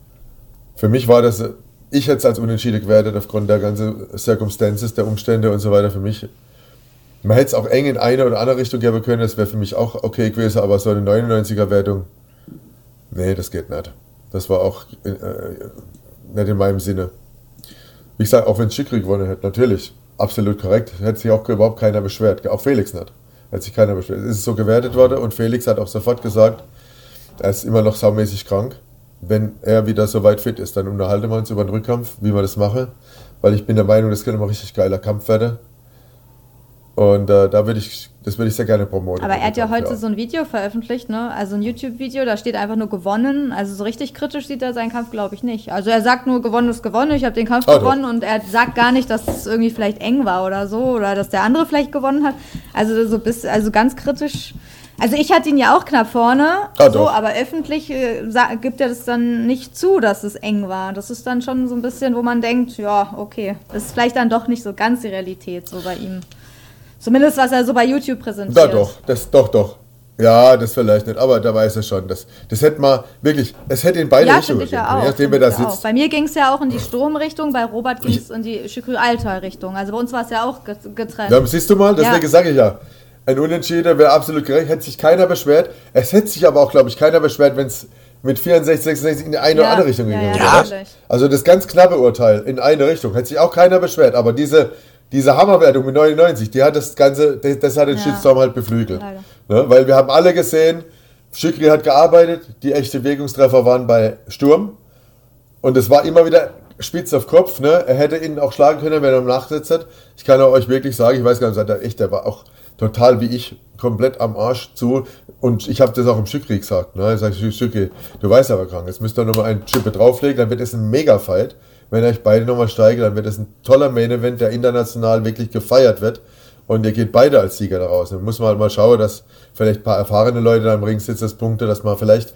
Für mich war das, äh, ich hätte es als unentschieden gewertet aufgrund der ganzen Circumstances, der Umstände und so weiter. Für mich, man hätte es auch eng in eine oder andere Richtung geben können, das wäre für mich auch okay gewesen, aber so eine 99er-Wertung, nee, das geht nicht. Das war auch äh, nicht in meinem Sinne. Wie gesagt, auch wenn Schickri gewonnen hätte, natürlich. Absolut korrekt. Hätte sich auch überhaupt keiner beschwert. Auch Felix nicht. Hätte sich keiner beschwert. Es ist so gewertet worden und Felix hat auch sofort gesagt, er ist immer noch saumäßig krank. Wenn er wieder so weit fit ist, dann unterhalten wir uns über den Rückkampf, wie wir das machen. Weil ich bin der Meinung, das könnte mal richtig geiler Kampf werden. Und äh, da würde ich, das würde ich sehr gerne promoten. Aber er hat ja heute so ein Video veröffentlicht, ne? Also ein YouTube-Video, da steht einfach nur gewonnen. Also so richtig kritisch sieht er seinen Kampf, glaube ich, nicht. Also er sagt nur, gewonnen ist gewonnen, ich habe den Kampf doch. gewonnen und er sagt gar nicht, dass es irgendwie vielleicht eng war oder so oder dass der andere vielleicht gewonnen hat. Also so bis, also ganz kritisch. Also ich hatte ihn ja auch knapp vorne, Ah, so, doch. aber öffentlich äh, gibt er das dann nicht zu, dass es eng war. Das ist dann schon so ein bisschen, wo man denkt, ja, okay, das ist vielleicht dann doch nicht so ganz die Realität so bei ihm. Zumindest was er so bei YouTube präsentiert. Ja, doch, das, doch, doch. Ja, das vielleicht nicht, aber da weiß er schon. Das, das hätte mal wirklich, es hätte in beide Ja, Richtungen ich ja auch. nachdem, ich da ja auch. sitzt. Bei mir ging es ja auch in die Sturmrichtung, bei Robert ging es in die Schükrü-Alter-Richtung. Also bei uns war es ja auch get- getrennt. Ja, siehst du mal, deswegen Ja. sage ich ja, ein Unentschieden wäre absolut gerecht, hätte sich keiner beschwert. Es hätte sich aber auch, glaube ich, keiner beschwert, wenn es mit 64, 66 in die eine Ja, oder andere Richtung ja, gegangen ja, wäre. natürlich. Also das ganz knappe Urteil in eine Richtung, hätte sich auch keiner beschwert. Aber diese, diese Hammerwertung mit 99, die hat das Ganze, das, hat den Ja. Shitstorm halt beflügelt. Ne? Weil wir haben alle gesehen, Schikri hat gearbeitet, die echte Wirkungstreffer waren bei Sturm. Und es war immer wieder spitz auf Kopf. Ne? Er hätte ihn auch schlagen können, wenn er im Nachsitz hat. Ich kann euch wirklich sagen, ich weiß gar nicht, der echt, der war auch total wie ich, komplett am Arsch zu. Und ich habe das auch im Schikri gesagt. Ne? Ich sage, Schikri, du weißt aber krank, jetzt müsst ihr nochmal ein Chippe drauflegen, dann wird es ein Mega-Fight. Wenn ihr euch beide nochmal steigt, dann wird es ein toller Main-Event, der international wirklich gefeiert wird. Und ihr geht beide als Sieger daraus. Dann muss man halt mal schauen, dass vielleicht ein paar erfahrene Leute da im Ring sitzen, das Punkte, dass man vielleicht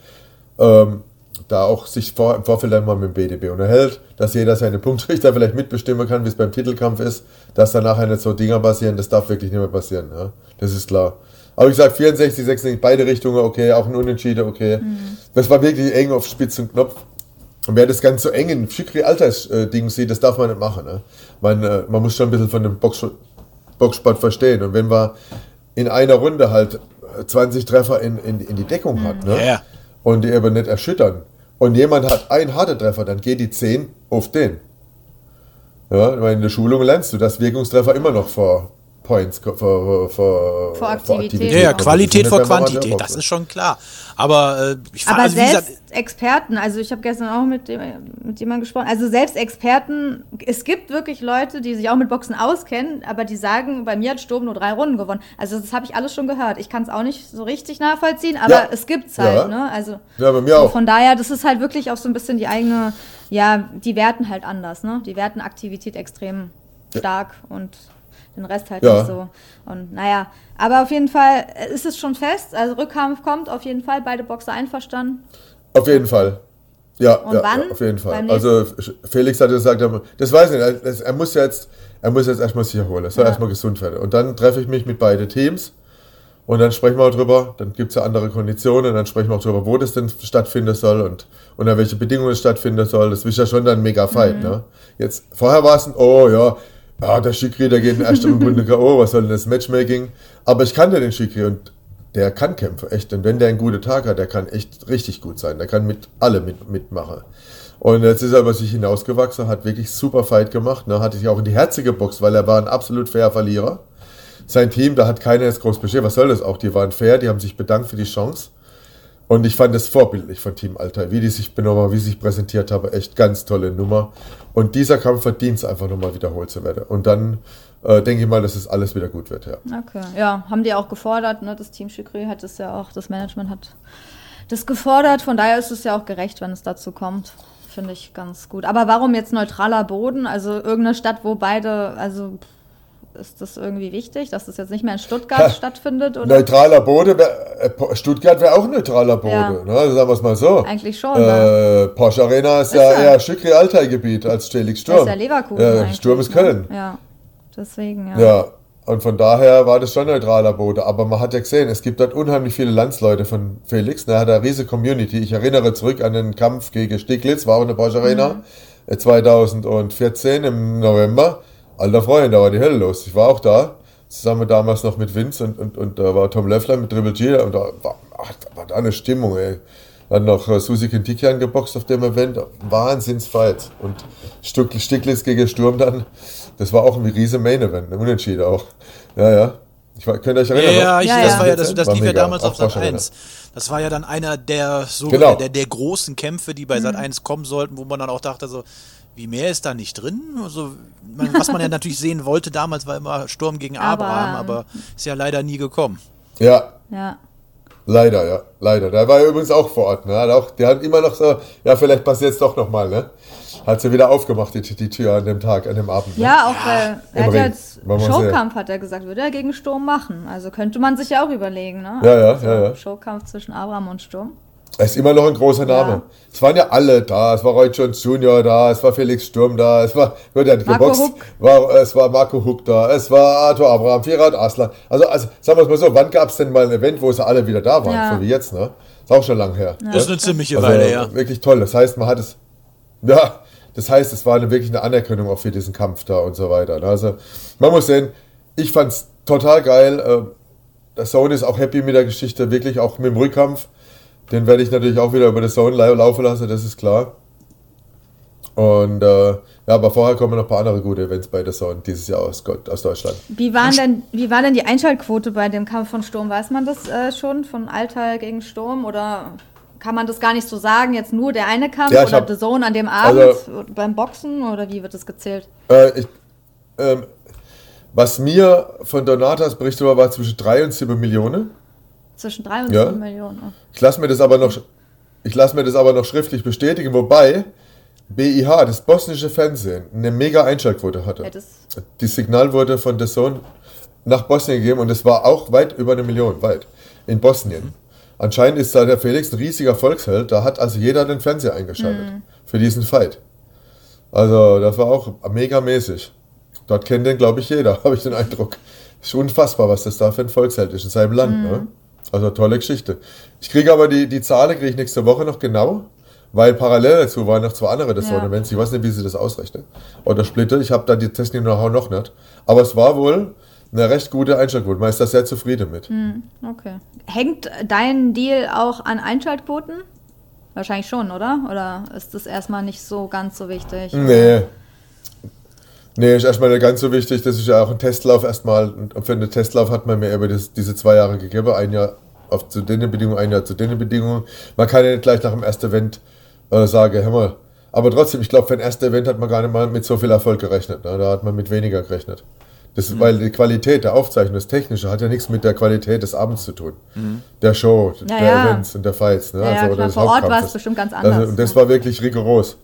ähm, da auch sich vor, im Vorfeld einmal mit dem BDB unterhält, dass jeder seine Punktrichter vielleicht mitbestimmen kann, wie es beim Titelkampf ist, dass da nachher nicht so Dinger passieren, das darf wirklich nicht mehr passieren. Ja? Das ist klar. Aber ich sage 64, 66, beide Richtungen okay, auch ein Unentschieden okay. Das war wirklich eng auf Spitz und Knopf. Und wer das ganz so eng in Schikri Alters-Ding sieht, das darf man nicht machen. Ne? Man, äh, man muss schon ein bisschen von dem Box Boxsport verstehen. Und wenn wir in einer Runde halt 20 Treffer in, in, in die Deckung hat, ne? Ja. und die aber nicht erschüttern, und jemand hat einen harten Treffer, dann geht die 10 auf den. Ja, in der Schulung lernst du, dass Wirkungstreffer immer noch vor Points, vor, vor, vor, Vor Aktivität. Ja, ja, ist Qualität vor Quantität, das ist schon klar. Aber äh, ich fand, Aber also, selbst gesagt, Experten, also ich habe gestern auch mit, dem, mit jemandem gesprochen, also selbst Experten, es gibt wirklich Leute, die sich auch mit Boxen auskennen, aber die sagen, bei mir hat Sturm nur drei Runden gewonnen. Also das habe ich alles schon gehört. Ich kann es auch nicht so richtig nachvollziehen, aber Ja. es gibt's halt, Ja. ne? Also Ja, bei mir auch. von daher, das ist halt wirklich auch so ein bisschen die eigene, ja, die werten halt anders, ne? Die werten Aktivität extrem stark und den Rest halt Ja. nicht so. Und naja, aber auf jeden Fall äh, ist es schon fest. Also Rückkampf kommt auf jeden Fall, beide Boxer einverstanden. Auf jeden Fall. Ja, Und ja, wann? ja, auf jeden Fall. Also Felix hat gesagt, er- das weiß ich nicht, er- muss jetzt, er muss jetzt erstmal sich erholen, er soll Ja. erstmal gesund werden. Und dann treffe ich mich mit beiden Teams und dann sprechen wir auch drüber, dann gibt es ja andere Konditionen, dann sprechen wir auch drüber, wo das denn stattfinden soll und unter welche Bedingungen es stattfinden soll. Das ist ja schon dann ein mega Fight. Mhm. Ne? Jetzt, vorher war es ein, oh ja, ja, der Schikri, der geht in der ersten Runde K.O., was soll denn das Matchmaking? Aber ich kannte den Schikri und der kann kämpfen, echt. Und wenn der einen guten Tag hat, der kann echt richtig gut sein. Der kann mit alle mit, mitmachen. Und jetzt ist er über sich hinausgewachsen, hat wirklich super Fight gemacht. Ne? Hatte sich auch in die Herze geboxt, weil er war ein absolut fairer Verlierer. Sein Team, da hat keiner jetzt groß beschert. Was soll das auch? Die waren fair, die haben sich bedankt für die Chance. Und ich fand es vorbildlich von Team Alter, wie die sich benommen haben, wie sie sich präsentiert haben. Echt ganz tolle Nummer. Und dieser Kampf verdient es einfach nochmal wiederholt zu werden. Und dann äh, denke ich mal, dass es alles wieder gut wird, ja. Okay, ja, haben die auch gefordert, ne? Das Team Chikri hat es ja auch, das Management hat das gefordert. Von daher ist es ja auch gerecht, wenn es dazu kommt. Finde ich ganz gut. Aber warum jetzt neutraler Boden? Also irgendeine Stadt, wo beide, also ist das irgendwie wichtig, dass das jetzt nicht mehr in Stuttgart Ha, stattfindet? Oder? Neutraler Boden, wär, äh, Stuttgart wäre auch ein neutraler Boden, Ja. ne? sagen wir es mal so. Eigentlich schon, ne? Äh, Porsche Arena ist, Ist ja eher Schückri Altai-Gebiet als Felix Das Sturm. ist ja Leverkusen. Eigentlich, Sturm ist ne? Köln. Ja, deswegen, ja. Ja, und von daher war das schon neutraler Boden. Aber man hat ja gesehen, es gibt dort unheimlich viele Landsleute von Felix. ne, Er hat eine riesige Community. Ich erinnere zurück an den Kampf gegen Stiglitz, war auch in der Porsche Arena, äh, 2014 im November. Alter Freund, da war die Hölle los. Ich war auch da, zusammen damals noch mit Vince und, und, und da war Tom Löffler mit Triple G und da war, ach, da war da eine Stimmung, ey. Dann noch äh, Susi Kintikian geboxt auf dem Event. Wahnsinnsfight. Und Stiglitz gegen Sturm dann. Das war auch ein riesen Main Event, ein Unentschieden auch. Ja, ja. Ich war, könnt ihr euch erinnern? Ja, noch? ich, Ja, das ja. war ja, das, das War lief ja mega. damals auf Sat Porsche Arena. 1. Das war ja dann einer der, so, Genau. der, der großen Kämpfe, die bei Sat 1 kommen sollten, wo man dann auch dachte, so, wie mehr ist da nicht drin? Also, man, was man ja natürlich sehen wollte damals, war immer Sturm gegen Abraham, Abraham. aber ist ja leider nie gekommen. Ja, Ja. leider, ja. Leider. Der war ja übrigens auch vor Ort. Ne? Hat auch, der hat immer noch so, ja, vielleicht passiert es doch nochmal, ne? Hat sie wieder aufgemacht, die, die Tür an dem Tag, an dem Abend. Ne? Ja, auch weil er im hat ja mal Showkampf, hat er gesagt, würde er gegen Sturm machen. Also könnte man sich ja auch überlegen, ne? Ja, ja, also ja, ja. Showkampf zwischen Abraham und Sturm. Er ist immer noch ein großer Name. Ja. Es waren ja alle da. Es war Roy Jones Jr. da, es war Felix Sturm da, es war, wird ja Marco geboxt, Huck. war, es war Marco Huck da, es war Arthur Abraham, Firat Aslan. Also, also sagen wir es mal so, wann gab es denn mal ein Event, wo sie alle wieder da waren, Ja. so wie jetzt, ne? Ist auch schon lang her. Das ist eine ziemliche Also, Weile, ja. Wirklich toll. Das heißt, man hat es. Ja, das heißt, es war eine, wirklich eine Anerkennung auch für diesen Kampf da und so weiter. ne? Also, man muss sehen, ich fand es total geil. äh, Der Zone ist auch happy mit der Geschichte, wirklich auch mit dem Rückkampf. Den werde ich natürlich auch wieder über das Zone lau- laufen lassen, das ist klar. Und äh, ja, aber vorher kommen noch ein paar andere gute Events bei der Zone dieses Jahr aus, Gott, aus Deutschland. Wie, waren denn, wie war denn die Einschaltquote bei dem Kampf von Sturm? Weiß man das äh, schon von Altal gegen Sturm oder kann man das gar nicht so sagen? Jetzt nur der eine Kampf Ja, oder hab- The Zone an dem Abend also- beim Boxen oder wie wird das gezählt? Äh, ich, ähm, was mir von Donatas berichtet war, war zwischen 3 und 7 Millionen. Zwischen 3 und Ja. 7 Millionen. Ich lasse mir das aber noch, ich lasse mir das aber noch schriftlich bestätigen, wobei BIH, das bosnische Fernsehen, eine mega Einschaltquote hatte. Ja, Die Signal wurde von der Sohn nach Bosnien gegeben und es war auch weit über eine Million, weit, in Bosnien. Anscheinend ist da der Felix ein riesiger Volksheld, da hat also jeder den Fernseher eingeschaltet für diesen Fight. Also das war auch mega mäßig. Dort kennt den, glaube ich, jeder, habe ich den Eindruck. Ist unfassbar, was das da für ein Volksheld ist in seinem Land. Ne? Also tolle Geschichte. Ich kriege aber die, die Zahlen, kriege ich nächste Woche noch genau, weil parallel dazu waren noch zwei andere des Ja. Ich weiß nicht, wie sie das ausrechnen. Oder splitte. Ich habe da die Technik know noch nicht. Aber es war wohl eine recht gute Einschaltquote. Man ist da sehr zufrieden mit. Okay. Hängt dein Deal auch an Einschaltquoten? Wahrscheinlich schon, oder? Oder ist das erstmal nicht so ganz so wichtig? Nee. Nee, ist erstmal nicht ganz so wichtig. Das ist ja auch ein Testlauf erstmal. Und für einen Testlauf hat man mir über das, diese zwei Jahre gegeben. Ein Jahr auf zu den Bedingungen, ein Jahr zu den Bedingungen. Man kann ja nicht gleich nach dem ersten Event äh, sagen, hör mal. Aber trotzdem, ich glaube, für ein erstes Event hat man gar nicht mal mit so viel Erfolg gerechnet. Ne? Da hat man mit weniger gerechnet. Das ist, weil die Qualität der Aufzeichnung, das Technische, hat ja nichts mit der Qualität des Abends zu tun. Der Show, Ja, der ja. Events und der Fights. Ne? Ja, ja, oder klar, vor Ort war es bestimmt ganz Also, anders, und das war wirklich rigoros.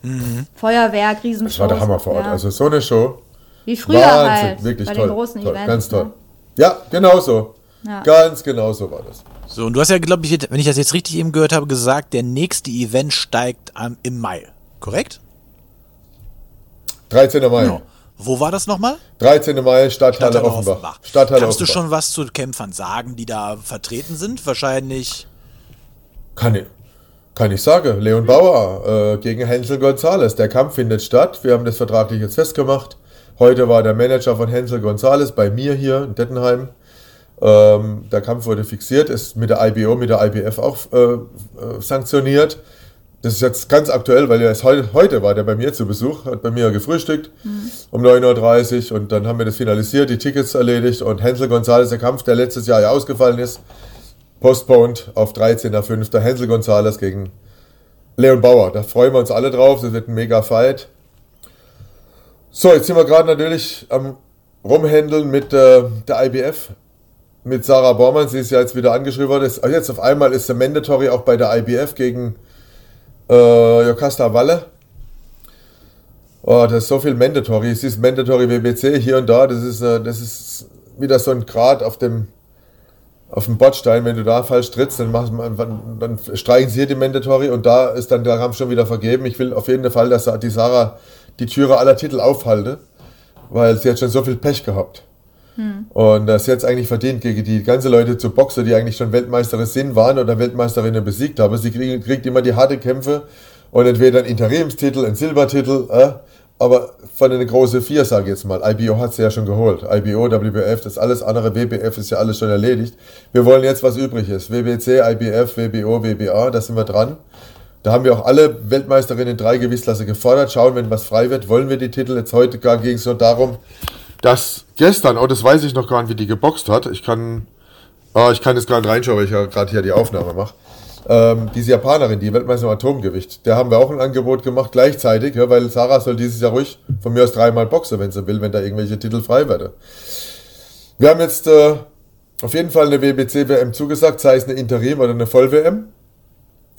Feuerwerk, Riesenshows. Das war der Hammer vor Ort. Ja. Also so eine Show. Wie früher Wahnsinn, halt, wirklich bei toll. den großen toll Events. ganz toll. Ne? Ja, genau so. Ja. Ganz genau so war das. So, und du hast ja, glaube ich, wenn ich das jetzt richtig eben gehört habe, gesagt, der nächste Event steigt am, im Mai. Korrekt? 13. Mai. Genau. Wo war das nochmal? 13. Mai, Stadthalle, Offenbach. Stadthalle Kannst du Offenbach. schon was zu Kämpfern sagen, die da vertreten sind? Wahrscheinlich. Kann ich, kann ich sagen. Leon Bauer äh, gegen Hensel Gonzales. Der Kampf findet statt. Wir haben das vertraglich jetzt festgemacht. Heute war der Manager von Hensel Gonzales bei mir hier in Dettenheim. Ähm, der Kampf wurde fixiert, ist mit der IBO, mit der IBF auch äh, äh, sanktioniert. Das ist jetzt ganz aktuell, weil er ist heute, heute war der bei mir zu Besuch, hat bei mir gefrühstückt um 9.30 Uhr und dann haben wir das finalisiert, die Tickets erledigt und Hänsel González, der Kampf, der letztes Jahr ja ausgefallen ist, postponed auf 13.05. Hänsel González gegen Leon Bauer. Da freuen wir uns alle drauf, das wird ein mega Fight. So, jetzt sind wir gerade natürlich am Rumhändeln mit äh, der IBF, mit Sarah Bormann. Sie ist ja jetzt wieder angeschrieben worden. Ist, jetzt auf einmal ist der Mandatory auch bei der IBF gegen äh, Jocasta Walle. Oh, das ist so viel Mandatory. Es ist Mandatory WBC hier und da. Das ist, äh, das ist wieder so ein Grad auf dem, auf dem Bordstein. Wenn du da falsch trittst, dann, machst, dann streichen sie hier die Mandatory und da ist dann der Kampf schon wieder vergeben. Ich will auf jeden Fall, dass die Sarah die Türe aller Titel aufhalte, weil sie hat schon so viel Pech gehabt. Und das jetzt eigentlich verdient gegen die ganze Leute zu Boxer, die eigentlich schon Weltmeisterin sind, waren oder Weltmeisterinnen besiegt haben. Sie kriegen, kriegt immer die harte Kämpfe und entweder einen Interimstitel, einen Silbertitel, äh, aber von den großen vier, sage ich jetzt mal. IBO hat sie ja schon geholt. IBO, WBF, das alles andere, WBF ist ja alles schon erledigt. Wir wollen jetzt was übrig ist. WBC, IBF, WBO, WBA, da sind wir dran. Da haben wir auch alle Weltmeisterinnen in drei Gewichtsklasse gefordert. Schauen, wenn was frei wird, wollen wir die Titel. Jetzt heute ging es nur darum, dass gestern, oh, das weiß ich noch gar nicht, wie die geboxt hat. Ich kann, oh, ich kann jetzt gerade reinschauen, weil ich ja gerade hier die Aufnahme mache. Ähm, diese Japanerin, die Weltmeister im Atomgewicht, der haben wir auch ein Angebot gemacht gleichzeitig, ja, weil Sarah soll dieses Jahr ruhig von mir aus dreimal boxen, wenn sie will, wenn da irgendwelche Titel frei werden. Wir haben jetzt äh, auf jeden Fall eine WBC-WM zugesagt, sei es eine Interim oder eine Voll-WM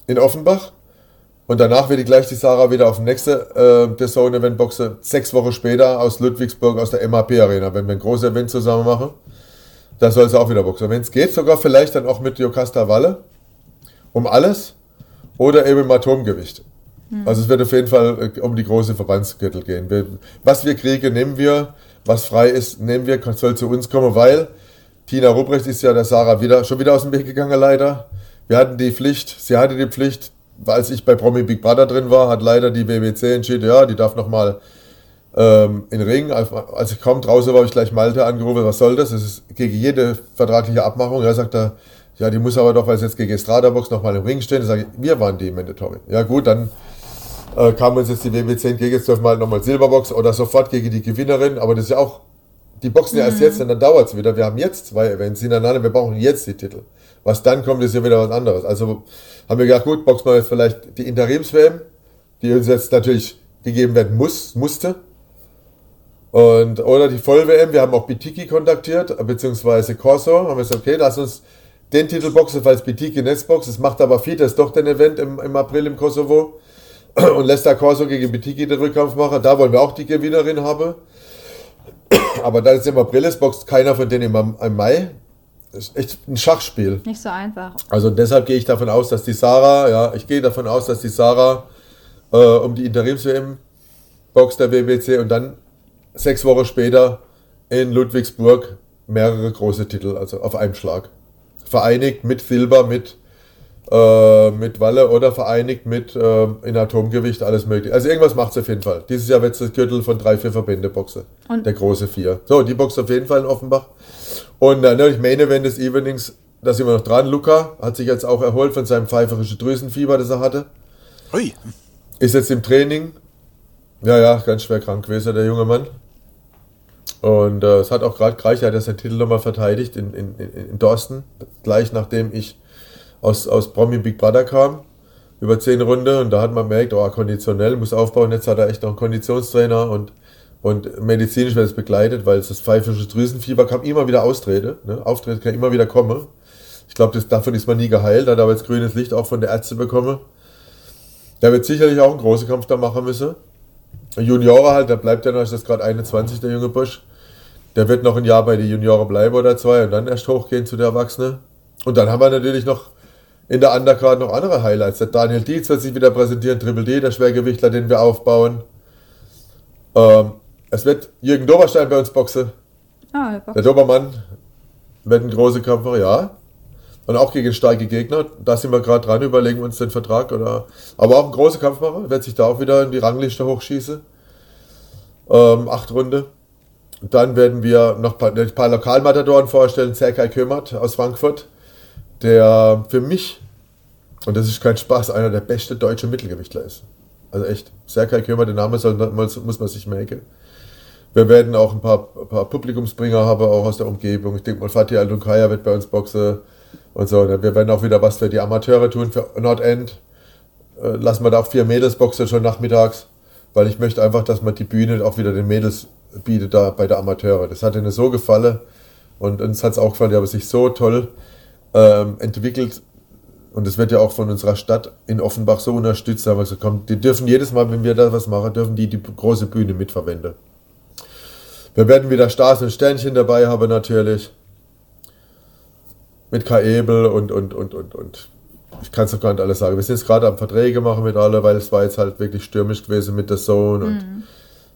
in Offenbach. Und danach werde ich gleich die Sarah wieder auf dem nächsten äh, The Zone Event boxen. Sechs Wochen später aus Ludwigsburg, aus der MAP Arena, wenn wir ein großes Event zusammen machen. Da soll sie auch wieder boxen. Wenn es geht, sogar vielleicht dann auch mit Jocasta Walle. Um alles. Oder eben im Atomgewicht. Also es wird auf jeden Fall äh, um die große Verbandsgürtel gehen. Wir, was wir kriegen, nehmen wir. Was frei ist, nehmen wir. Soll zu uns kommen, weil Tina Rupprecht ist ja der Sarah wieder, schon wieder aus dem Weg gegangen, leider. Wir hatten die Pflicht, sie hatte die Pflicht, als ich bei Promi Big Brother drin war, hat leider die WBC entschieden, ja, die darf nochmal ähm, in den Ring. Als, ich kaum draußen war, habe ich gleich Malte angerufen, was soll das? Das ist gegen jede vertragliche Abmachung. Ja, sagt er, ja, die muss aber doch, weil es jetzt gegen Estrada Box nochmal im Ring stehen. Sage ich, wir waren die Mandatory. Ja gut, dann äh, kam uns jetzt die WBC entgegen, jetzt dürfen wir halt nochmal Silberbox oder sofort gegen die Gewinnerin, aber das ist ja auch, die boxen ja erst jetzt und dann dauert es wieder. Wir haben jetzt zwei Events hintereinander, wir brauchen jetzt die Titel. Was dann kommt, ist ja wieder was anderes. Also haben wir gedacht, gut, boxen wir jetzt vielleicht die Interims-WM, die uns jetzt natürlich gegeben werden muss, musste. Und, oder die Voll-WM, wir haben auch Bitiki kontaktiert, beziehungsweise Corso, haben wir gesagt, okay, lass uns den Titel boxen, falls Bitiki Netzbox, das macht aber Fides doch den Event im, im April im Kosovo und lässt da Corso gegen Bitiki den Rückkampf machen, da wollen wir auch die Gewinnerin haben. Aber da es im April ist, boxt keiner von denen im, im Mai. Das ist echt ein Schachspiel. Nicht so einfach. Also deshalb gehe ich davon aus, dass die Sarah, ja, ich gehe davon aus, dass die Sarah äh, um die Interims-WM boxt der WBC und dann sechs Wochen später in Ludwigsburg mehrere große Titel, also auf einem Schlag. Vereinigt mit Silber, mit, äh, mit Walle oder vereinigt mit äh, in Atomgewicht, alles mögliche. Also irgendwas macht es auf jeden Fall. Dieses Jahr wird es das Gürtel von drei, vier Verbände boxen. Und- Der große vier. So, die boxt auf jeden Fall in Offenbach. Und äh, natürlich Main Event des Evenings, da sind wir noch dran. Luca hat sich jetzt auch erholt von seinem pfeiferischen Drüsenfieber, das er hatte. Hui. Ist jetzt im Training. Ja, ja, ganz schwer krank gewesen, der junge Mann. Und äh, es hat auch gerade gereicht, er hat ja seinen Titel nochmal verteidigt in, in, in, in Dorsten, gleich nachdem ich aus, aus Promi Big Brother kam, über zehn Runden. Und da hat man gemerkt, oh, konditionell, muss aufbauen. Jetzt hat er echt noch einen Konditionstrainer und, und medizinisch wird es begleitet, weil es das pfeifische Drüsenfieber kam immer wieder Austrete. Ne? Auftritt kann immer wieder kommen. Ich glaube, davon ist man nie geheilt, hat aber jetzt grünes Licht auch von der Ärzte bekommen. Der wird sicherlich auch einen großen Kampf da machen müssen. Juniorer halt, der bleibt ja noch, ist das gerade 21, der junge Busch. Der wird noch ein Jahr bei den Junioren bleiben oder zwei und dann erst hochgehen zu der Erwachsene. Und dann haben wir natürlich noch in der Undercard noch andere Highlights. Der Daniel Dietz wird sich wieder präsentieren, Triple D, der Schwergewichtler, den wir aufbauen. Ähm, es wird Jürgen Doberstein bei uns boxen. Ah, der Der. Dobermann wird ein großer Kampf machen, ja. Und auch gegen starke Gegner. Da sind wir gerade dran, überlegen wir uns den Vertrag. oder Aber auch ein großer Kampf machen. Wird sich da auch wieder in die Rangliste hochschießen. Ähm, acht Runde. dann werden wir noch ein paar, ein paar Lokalmatadoren vorstellen. Serkei Kömert aus Frankfurt, der für mich, und das ist kein Spaß, einer der beste deutsche Mittelgewichtler ist. Also echt, Serkei Kömert, den Namen soll, muss man sich merken. Wir werden auch ein paar, ein paar Publikumsbringer haben, auch aus der Umgebung. Ich denke mal, Fatih Al-Dunkaya wird bei uns boxen und so. Wir werden auch wieder was für die Amateure tun, für Nordend. Äh, lassen wir da auch vier Mädels boxen schon nachmittags, weil ich möchte einfach, dass man die Bühne auch wieder den Mädels bietet da bei der Amateure. Das hat ihnen so gefallen und uns hat es auch gefallen, die haben sich so toll ähm, entwickelt und es wird ja auch von unserer Stadt in Offenbach so unterstützt, da haben wir gesagt, komm, die dürfen jedes Mal, wenn wir da was machen, dürfen die die große Bühne mitverwenden. Wir werden wieder Stars und Sternchen dabei haben natürlich. Mit K-Ebel und, und, und, und, und. Ich kann es noch gar nicht alles sagen. Wir sind jetzt gerade am Verträge machen mit alle, weil es war jetzt halt wirklich stürmisch gewesen mit der Zone und, mhm.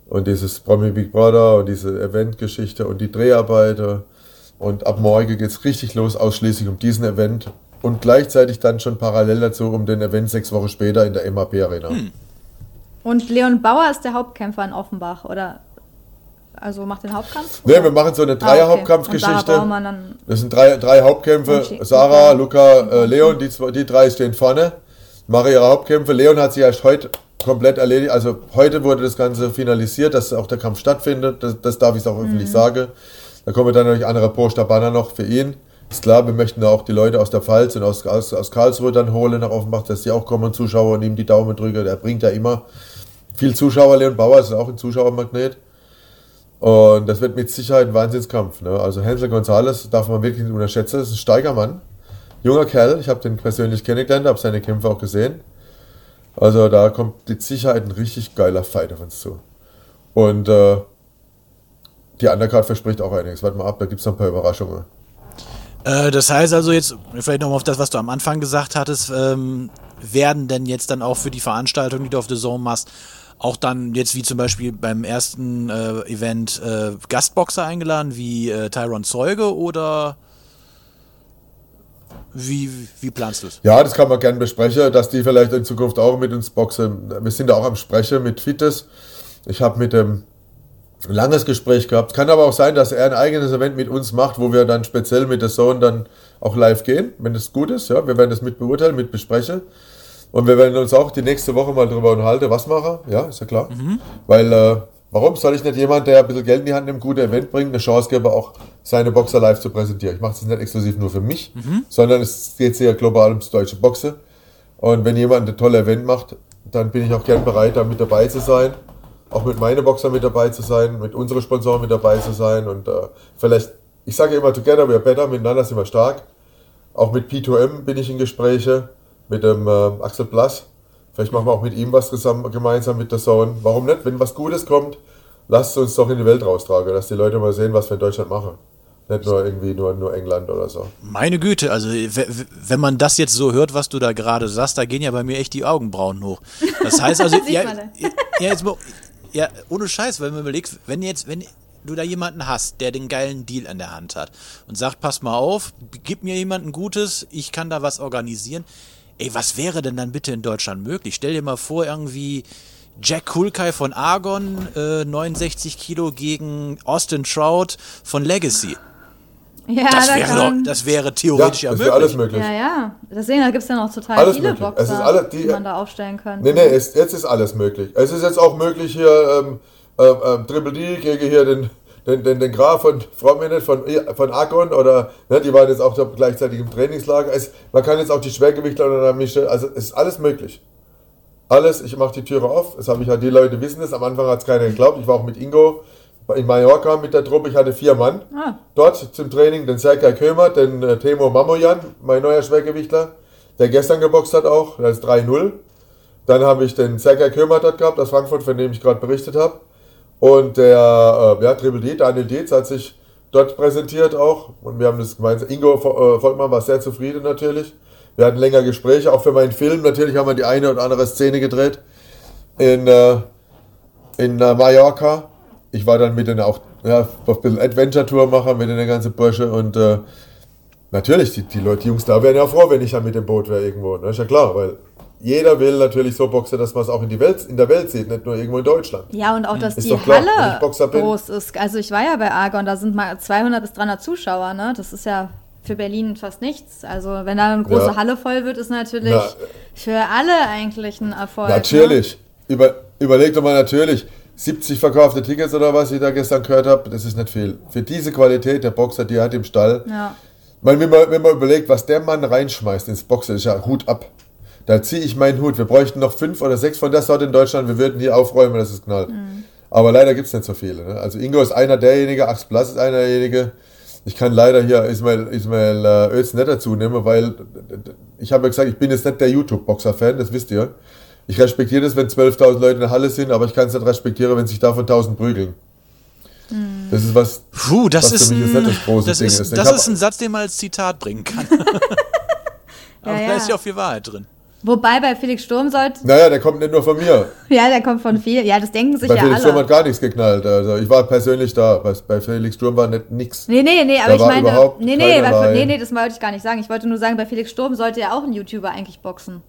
und dieses Promi Big Brother und diese Event-Geschichte und die Dreharbeiter. Und ab morgen geht es richtig los, ausschließlich um diesen Event. Und gleichzeitig dann schon parallel dazu um den Event sechs Wochen später in der MAP Arena. Hm. Und Leon Bauer ist der Hauptkämpfer in Offenbach, oder? Also macht den Hauptkampf? Ne, wir machen so eine Dreier-Hauptkampfgeschichte. Ah, okay. Das sind drei, drei Hauptkämpfe. Sarah, Luca, äh, Leon, die, zwei, die drei stehen vorne. Mache ihre Hauptkämpfe. Leon hat sich erst heute komplett erledigt. Also heute wurde das Ganze finalisiert, dass auch der Kampf stattfindet. Das, das darf ich auch öffentlich mhm. sagen. Da kommen dann natürlich andere Poster-Banner noch für ihn. Ist klar, wir möchten auch die Leute aus der Pfalz und aus, aus, aus Karlsruhe dann holen nach Offenbach, dass die auch kommen Zuschauer und ihm die Daumen drücken. Der bringt ja immer viel Zuschauer. Leon Bauer ist auch ein Zuschauermagnet. Und das wird mit Sicherheit ein Wahnsinnskampf. Ne? Also Hänsel González darf man wirklich nicht unterschätzen. Das ist ein Steigermann. Junger Kerl. Ich habe den persönlich kennengelernt, habe seine Kämpfe auch gesehen. Also da kommt mit Sicherheit ein richtig geiler Fight auf uns zu. Und äh, die Undercard verspricht auch einiges. Warte mal ab, da gibt es noch ein paar Überraschungen. Äh, das heißt also jetzt, vielleicht nochmal auf das, was du am Anfang gesagt hattest, ähm, werden denn jetzt dann auch für die Veranstaltung, die du auf The Zone machst, auch dann jetzt wie zum Beispiel beim ersten äh, Event äh, Gastboxer eingeladen, wie äh, Tyron Zeuge oder wie, wie planst du es? Ja, das kann man gerne besprechen, dass die vielleicht in Zukunft auch mit uns boxen. Wir sind da auch am Sprechen mit Fites. Ich habe mit dem ein langes Gespräch gehabt. Kann aber auch sein, dass er ein eigenes Event mit uns macht, wo wir dann speziell mit der Zone dann auch live gehen, wenn es gut ist. Ja, wir werden das mit beurteilen, mit besprechen. Und wir werden uns auch die nächste Woche mal darüber unterhalten, was machen. Ja, ist ja klar. Mhm. Weil, äh, warum soll ich nicht jemand, der ein bisschen Geld in die Hand nimmt, ein gutes Event bringen, eine Chance geben, auch seine Boxer live zu präsentieren? Ich mache das nicht exklusiv nur für mich, mhm. sondern es geht sehr global ums deutsche Boxen. Und wenn jemand ein tolles Event macht, dann bin ich auch gern bereit, da mit dabei zu sein. Auch mit meinen Boxern mit dabei zu sein, mit unseren Sponsoren mit dabei zu sein. Und äh, vielleicht, ich sage immer, together we are better, miteinander sind wir stark. Auch mit P2M bin ich in Gespräche mit dem äh, Axel Blass. Vielleicht machen wir auch mit ihm was zusammen, gemeinsam mit der Zone. Warum nicht? Wenn was Gutes kommt, lasst uns doch in die Welt raustragen, dass die Leute mal sehen, was wir in Deutschland machen. Nicht nur irgendwie nur, nur England oder so. Meine Güte, also wenn man das jetzt so hört, was du da gerade sagst, da gehen ja bei mir echt die Augenbrauen hoch. Das heißt also, ja, ja, jetzt, ja, ohne Scheiß, wenn man überlegt, wenn jetzt, wenn du da jemanden hast, der den geilen Deal in der Hand hat und sagt, pass mal auf, gib mir jemanden Gutes, ich kann da was organisieren Ey, was wäre denn dann bitte in Deutschland möglich? Stell dir mal vor, irgendwie Jack Kulkai von Argon, äh, 69 Kilo gegen Austin Trout von Legacy. Ja, das, da wäre doch, das wäre theoretisch ja, das möglich. alles möglich. Ja, ja. Deswegen, da gibt es ja noch total alles viele möglich. Boxer, es ist alle, die, die man da aufstellen könnte. Nee, nee, es, jetzt ist alles möglich. Es ist jetzt auch möglich hier, ähm, ähm, ähm Triple D gegen hier den den, den, den Graf von Frommenet von, von Akon oder ne, die waren jetzt auch gleichzeitig im Trainingslager. Es, man kann jetzt auch die Schwergewichtler oder mischen. Also es ist alles möglich. Alles, ich mache die Türe auf. Das habe ich halt, die Leute wissen es. Am Anfang hat es keiner geglaubt. Ich war auch mit Ingo in Mallorca mit der Truppe. Ich hatte vier Mann ah. dort zum Training. Den Sergei Kömer, den äh, Temo Mamoyan, mein neuer Schwergewichtler, der gestern geboxt hat auch. Das ist 3-0. Dann habe ich den Sergei Kömer dort gehabt aus Frankfurt, von dem ich gerade berichtet habe. Und der äh, ja, Triple D, Daniel Dietz, hat sich dort präsentiert auch. Und wir haben das gemeinsam. Ingo äh, Volkmann war sehr zufrieden natürlich. Wir hatten länger Gespräche, auch für meinen Film. Natürlich haben wir die eine oder andere Szene gedreht in, äh, in äh, Mallorca. Ich war dann mit denen auch ja, ein bisschen Adventure-Tour machen mit den ganzen Bursche und äh, natürlich, die, die Leute, die Jungs da wären ja froh, wenn ich dann mit dem Boot wäre irgendwo. Ne? Ist ja klar, weil jeder will natürlich so boxen, dass man es auch in, die Welt, in der Welt sieht, nicht nur irgendwo in Deutschland. Ja, und auch, dass Ist die klar, Halle groß ist. Also ich war ja bei Argon, da sind mal 200 bis 300 Zuschauer, ne? Das ist ja für Berlin fast nichts. Also wenn da eine große Ja. Halle voll wird, ist natürlich Na, für alle eigentlich ein Erfolg. Ne? Natürlich. Über, überleg doch mal natürlich. 70 verkaufte Tickets oder was ich da gestern gehört habe, das ist nicht viel. Für diese Qualität der Boxer, die er hat im Stall. Ja. Meine, wenn, man, wenn man überlegt, was der Mann reinschmeißt ins Boxen, ist ja Hut ab. Da ziehe ich meinen Hut. Wir bräuchten noch fünf oder sechs von der Sorte in Deutschland. Wir würden hier aufräumen, dass es knallt. Mhm. Aber leider gibt es nicht so viele. Ne? Also Ingo ist einer derjenige, Ax Blass ist einer derjenige. Ich kann leider hier Ismail, Ismail äh, Öz nicht dazu nehmen, weil ich habe ja gesagt, ich bin jetzt nicht der YouTube-Boxer-Fan, das wisst ihr. Ich respektiere das, wenn 12.000 Leute in der Halle sind, aber ich kann es nicht respektieren, wenn sich davon 1.000 prügeln. Das ist was, Puh, das Was ist für mich ein, das große das Ding ist, ist. Das ist ein Satz, den man als Zitat bringen kann. Aber Ja, da ja. ist ja auch viel Wahrheit drin. Wobei bei Felix Sturm sollte, naja, der kommt nicht nur von mir. ja, der kommt von viel, ja, das denken sich Bei ja Felix Sturm alle. hat gar nichts geknallt. Also ich war persönlich da. Bei, bei Felix Sturm war nicht nix. Nee, nee, nee, aber Da ich meine, nee, nee, nee, nee, das wollte ich gar nicht sagen. Ich wollte nur sagen, bei Felix Sturm sollte ja auch ein YouTuber eigentlich boxen.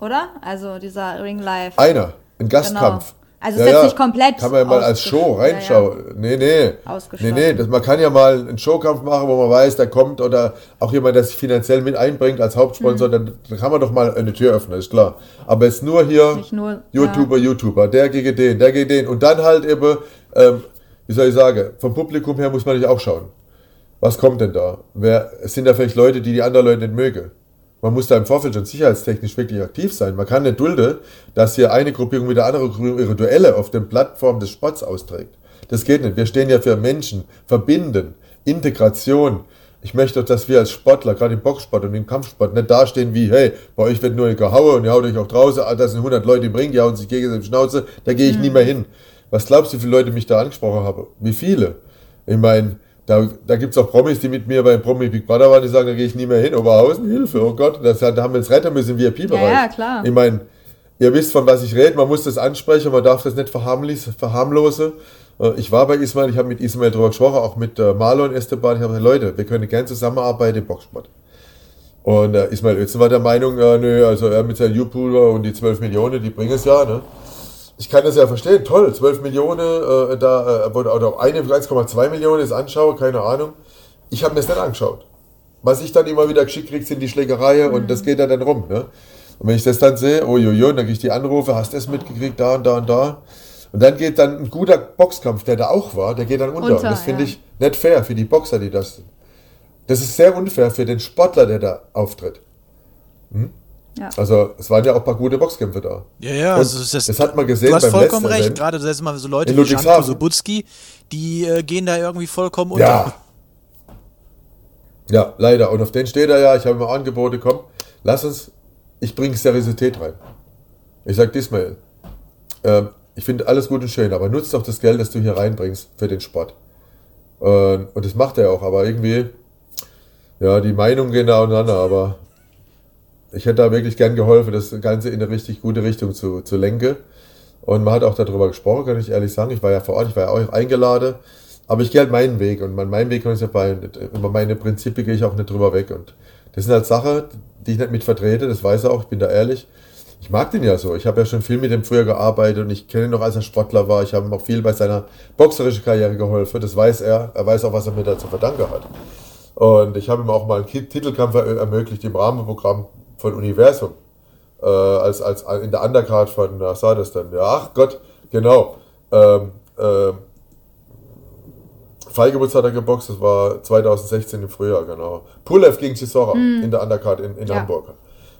Oder? Also dieser Ring Live. Einer, ein Gastkampf. Also ist jetzt nicht komplett Kann man ja mal als Show Ja, ja. reinschauen. Nee, nee. Ausgeschlossen. Nee, nee. Das, man kann ja mal einen Showkampf machen, wo man weiß, der kommt oder auch jemand, der sich finanziell mit einbringt als Hauptsponsor, Mhm. dann, dann kann man doch mal eine Tür öffnen, ist klar. Aber jetzt nur hier Nicht nur- YouTuber, YouTuber, der gegen den, der gegen den. Und dann halt eben, ähm, wie soll ich sagen, vom Publikum her muss man nicht auch schauen. Was kommt denn da? Wer, es sind da vielleicht Leute, die die anderen Leute nicht mögen. Man muss da im Vorfeld schon sicherheitstechnisch wirklich aktiv sein. Man kann nicht dulden, dass hier eine Gruppierung mit der anderen Gruppierung ihre Duelle auf den Plattformen des Sports austrägt. Das geht nicht. Wir stehen ja für Menschen, Verbinden, Integration. Ich möchte, dass wir als Sportler, gerade im Boxsport und im Kampfsport, nicht dastehen wie, hey, bei euch wird nur gehauen und ihr haut euch auch draußen, ah, da sind 100 Leute im Ring, die hauen sich gegenseitig Schnauze, da gehe ich nie mehr hin. Was glaubst du, wie viele Leute mich da angesprochen haben? Wie viele? Ich meine, da, da gibt es auch Promis, die mit mir beim Promi Big Brother waren, die sagen, da gehe ich nie mehr hin. Oberhausen, Hilfe, oh Gott, das, da haben wir uns retten müssen im VIP-Bereich. Ja, ja, klar. Ich meine, ihr wisst, von was ich rede, man muss das ansprechen, man darf das nicht verharmlos- verharmlosen. Äh, Ich war bei Ismail, ich habe mit Ismail drüber gesprochen, auch mit äh, Marlon Esteban. Ich habe gesagt, Leute, wir können gerne zusammenarbeiten im Boxsport. Und äh, Ismail Özen war der Meinung, äh, nö, also er mit seinem U-Pooler und die 12 Millionen, die bringen es ja, ne? Ich kann das ja verstehen, toll, 12 Millionen, äh, da, äh, oder eine 1,2 Millionen ist anschaue, keine Ahnung. Ich habe mir das nicht angeschaut. Was ich dann immer wieder geschickt kriege, sind die Schlägereien und das geht ja dann rum, ne? Und wenn ich das dann sehe, oh jojo, dann kriege ich die Anrufe, hast du das mitgekriegt, da und da und da. Und dann geht dann ein guter Boxkampf, der da auch war, der geht dann unter. Unter, und das finde ja. ich nicht fair für die Boxer, die das sind. Das ist sehr unfair für den Sportler, der da auftritt. Ja. Also es waren ja auch ein paar gute Boxkämpfe da. Ja, ja, also das, das hat man gesehen Du hast beim vollkommen recht. Event. Gerade das mal so Leute wie. Janko Sobutski, die äh, gehen da irgendwie vollkommen unter. Ja. Ja, leider. Und auf den steht er ja. Ich habe ihm Angebote, komm, lass uns, ich bringe Seriosität rein. Ich sage Ismail, ähm, ich finde alles gut und schön, aber nutzt doch das Geld, das du hier reinbringst für den Sport. Ähm, und das macht er auch, aber irgendwie, ja, die Meinungen gehen da auseinander, aber ich hätte da wirklich gern geholfen, das Ganze in eine richtig gute Richtung zu, zu lenken. Und man hat auch darüber gesprochen, kann ich ehrlich sagen. Ich war ja vor Ort, ich war ja auch eingeladen. Aber ich gehe halt meinen Weg und mein, meinen Weg kann ich ja bei, über meine Prinzipien gehe ich auch nicht drüber weg. Und das sind halt Sachen, die ich nicht mit vertrete, das weiß er auch, ich bin da ehrlich. Ich mag den ja so. Ich habe ja schon viel mit dem früher gearbeitet und ich kenne ihn noch, als er Sportler war. Ich habe ihm auch viel bei seiner boxerischen Karriere geholfen. Das weiß er. Er weiß auch, was er mir da zu verdanken hat. Und ich habe ihm auch mal einen Titelkampf er ermöglicht im Rahmenprogramm von Universum. Äh, als, als in der Undercard von, was war das denn? Ja, ach Gott, genau. Ähm, ähm, Freigeburts hat er geboxt, das war 2016 im Frühjahr, genau. Pulev gegen Chisora in der Undercard in, in Ja. Hamburg.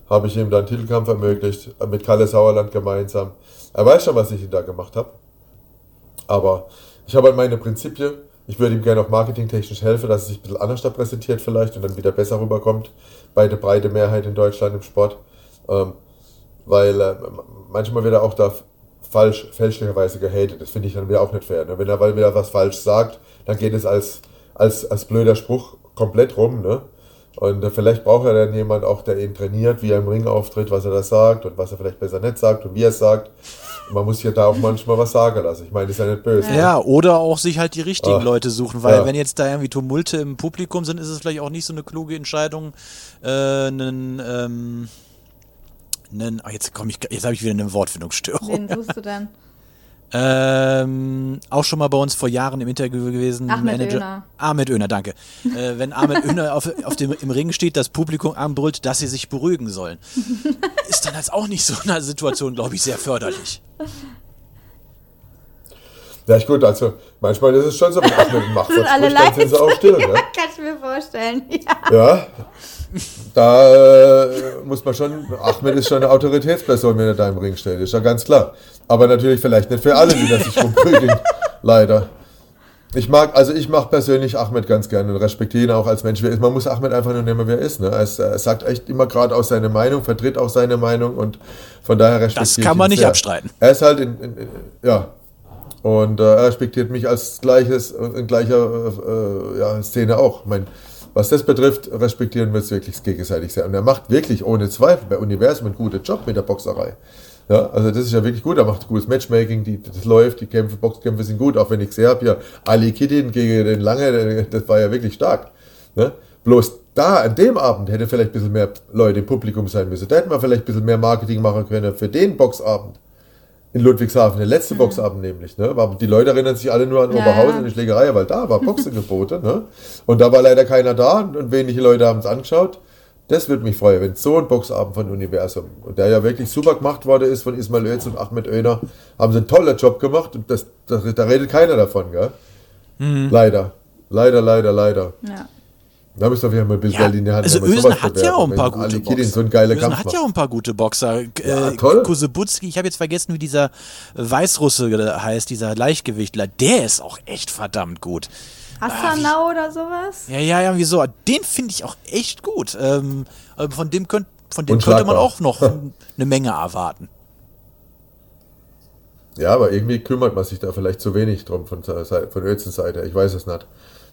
Habe ich ihm dann Titelkampf ermöglicht, äh, mit Kalle Sauerland gemeinsam. Er weiß schon, was ich da gemacht habe. Aber ich habe halt meine Prinzipien. Ich würde ihm gerne auch marketingtechnisch helfen, dass er sich ein bisschen anders da präsentiert vielleicht und dann wieder besser rüberkommt bei der breite Mehrheit in Deutschland im Sport. Ähm, weil äh, manchmal wird er auch da falsch, fälschlicherweise gehatet. Das finde ich dann wieder auch nicht fair. Ne? Wenn er weil wieder was falsch sagt, dann geht es als, als, als blöder Spruch komplett rum. Ne? Und äh, vielleicht braucht er dann jemand auch, der ihn trainiert, wie er im Ring auftritt, was er da sagt und was er vielleicht besser nicht sagt und wie er es sagt. Man muss ja da auch manchmal was sagen lassen. Ich meine, das ist ja nicht böse. ne? Ja, oder auch sich halt die richtigen Ach, Leute suchen, weil ja. wenn jetzt da irgendwie Tumulte im Publikum sind, ist es vielleicht auch nicht so eine kluge Entscheidung, äh, einen, ähm, einen, ah, jetzt komme ich, jetzt habe ich wieder eine Wortfindungsstörung. Wen suchst du denn? Ähm, auch schon mal bei uns vor Jahren im Interview gewesen. Ahmed Öner. Ahmed Öner, danke. äh, wenn Ahmed Öner auf, auf dem, im Ring steht, das Publikum anbrüllt, dass sie sich beruhigen sollen. Ist dann jetzt auch nicht so eine Situation, glaube ich, sehr förderlich. Ja, ist gut, also manchmal ist es schon so, wenn Ahmed macht, Sind alle dann sind sie auch still, ne? Kann ich mir vorstellen, ja. Ja, da äh, muss man schon, Ahmed ist schon eine Autoritätsperson, wenn er da im Ring steht, ist ja ganz klar. Aber natürlich vielleicht nicht für alle, die da sich rumprügeln, leider. Ich mag, also ich mag persönlich Ahmed ganz gerne und respektiere ihn auch als Mensch. er. Man muss Ahmed einfach nur nehmen, wer er ist. Ne? Er, er sagt echt immer gerade aus seine Meinung, vertritt auch seine Meinung und von daher respektiere Das ich kann man ihn nicht sehr. abstreiten. Er ist halt in, in, in ja. Und äh, er respektiert mich als gleiches, in gleicher äh, ja, Szene auch. Mein, was das betrifft, respektieren wir es wirklich gegenseitig sehr. Und er macht wirklich ohne Zweifel bei Universum einen guten Job mit der Boxerei. Ja, also das ist ja wirklich gut. Er macht gutes Matchmaking, die, das läuft, die Kämpfe, Boxkämpfe sind gut, auch wenn ich gesehen habe, hier Ali Kiddin gegen den Lange, das war ja wirklich stark. Ne? Bloß da, an dem Abend, hätte vielleicht ein bisschen mehr Leute im Publikum sein müssen. Da hätten wir vielleicht ein bisschen mehr Marketing machen können für den Boxabend in Ludwigshafen, der letzte Boxabend nämlich. Ne? Die Leute erinnern sich alle nur an Ja, Oberhausen ja. und die Schlägerei, weil da war Boxen geboten. Ne? Und da war leider keiner da und wenige Leute haben es angeschaut. Das würde mich freuen, wenn so ein Boxabend von Universum, und der ja wirklich super gemacht worden ist von Ismail Öz und Ahmed Öner, haben sie einen tollen Job gemacht und das, das, da redet keiner davon, gell? Leider. Leider, leider, leider. ja. Da müssen wir mal ein bisschen Ja, Geld in die Hand also nehmen, Ösen hat ja auch ein paar gute Boxer. so ein geiler Ösen Kampf hat ja auch ein paar gute Boxer. Ja, Äh, toll. Kusebutski, ich habe jetzt vergessen, wie dieser Weißrusse heißt, dieser Leichtgewichtler. Der ist auch echt verdammt gut. Hassanau oder sowas? Ja, ja, ja, wieso? Den finde ich auch echt gut. Ähm, von dem, könnt, von dem könnte man auch noch eine Menge erwarten. Ja, aber irgendwie kümmert man sich da vielleicht zu wenig drum von, von Özens Seite. Ich weiß es nicht.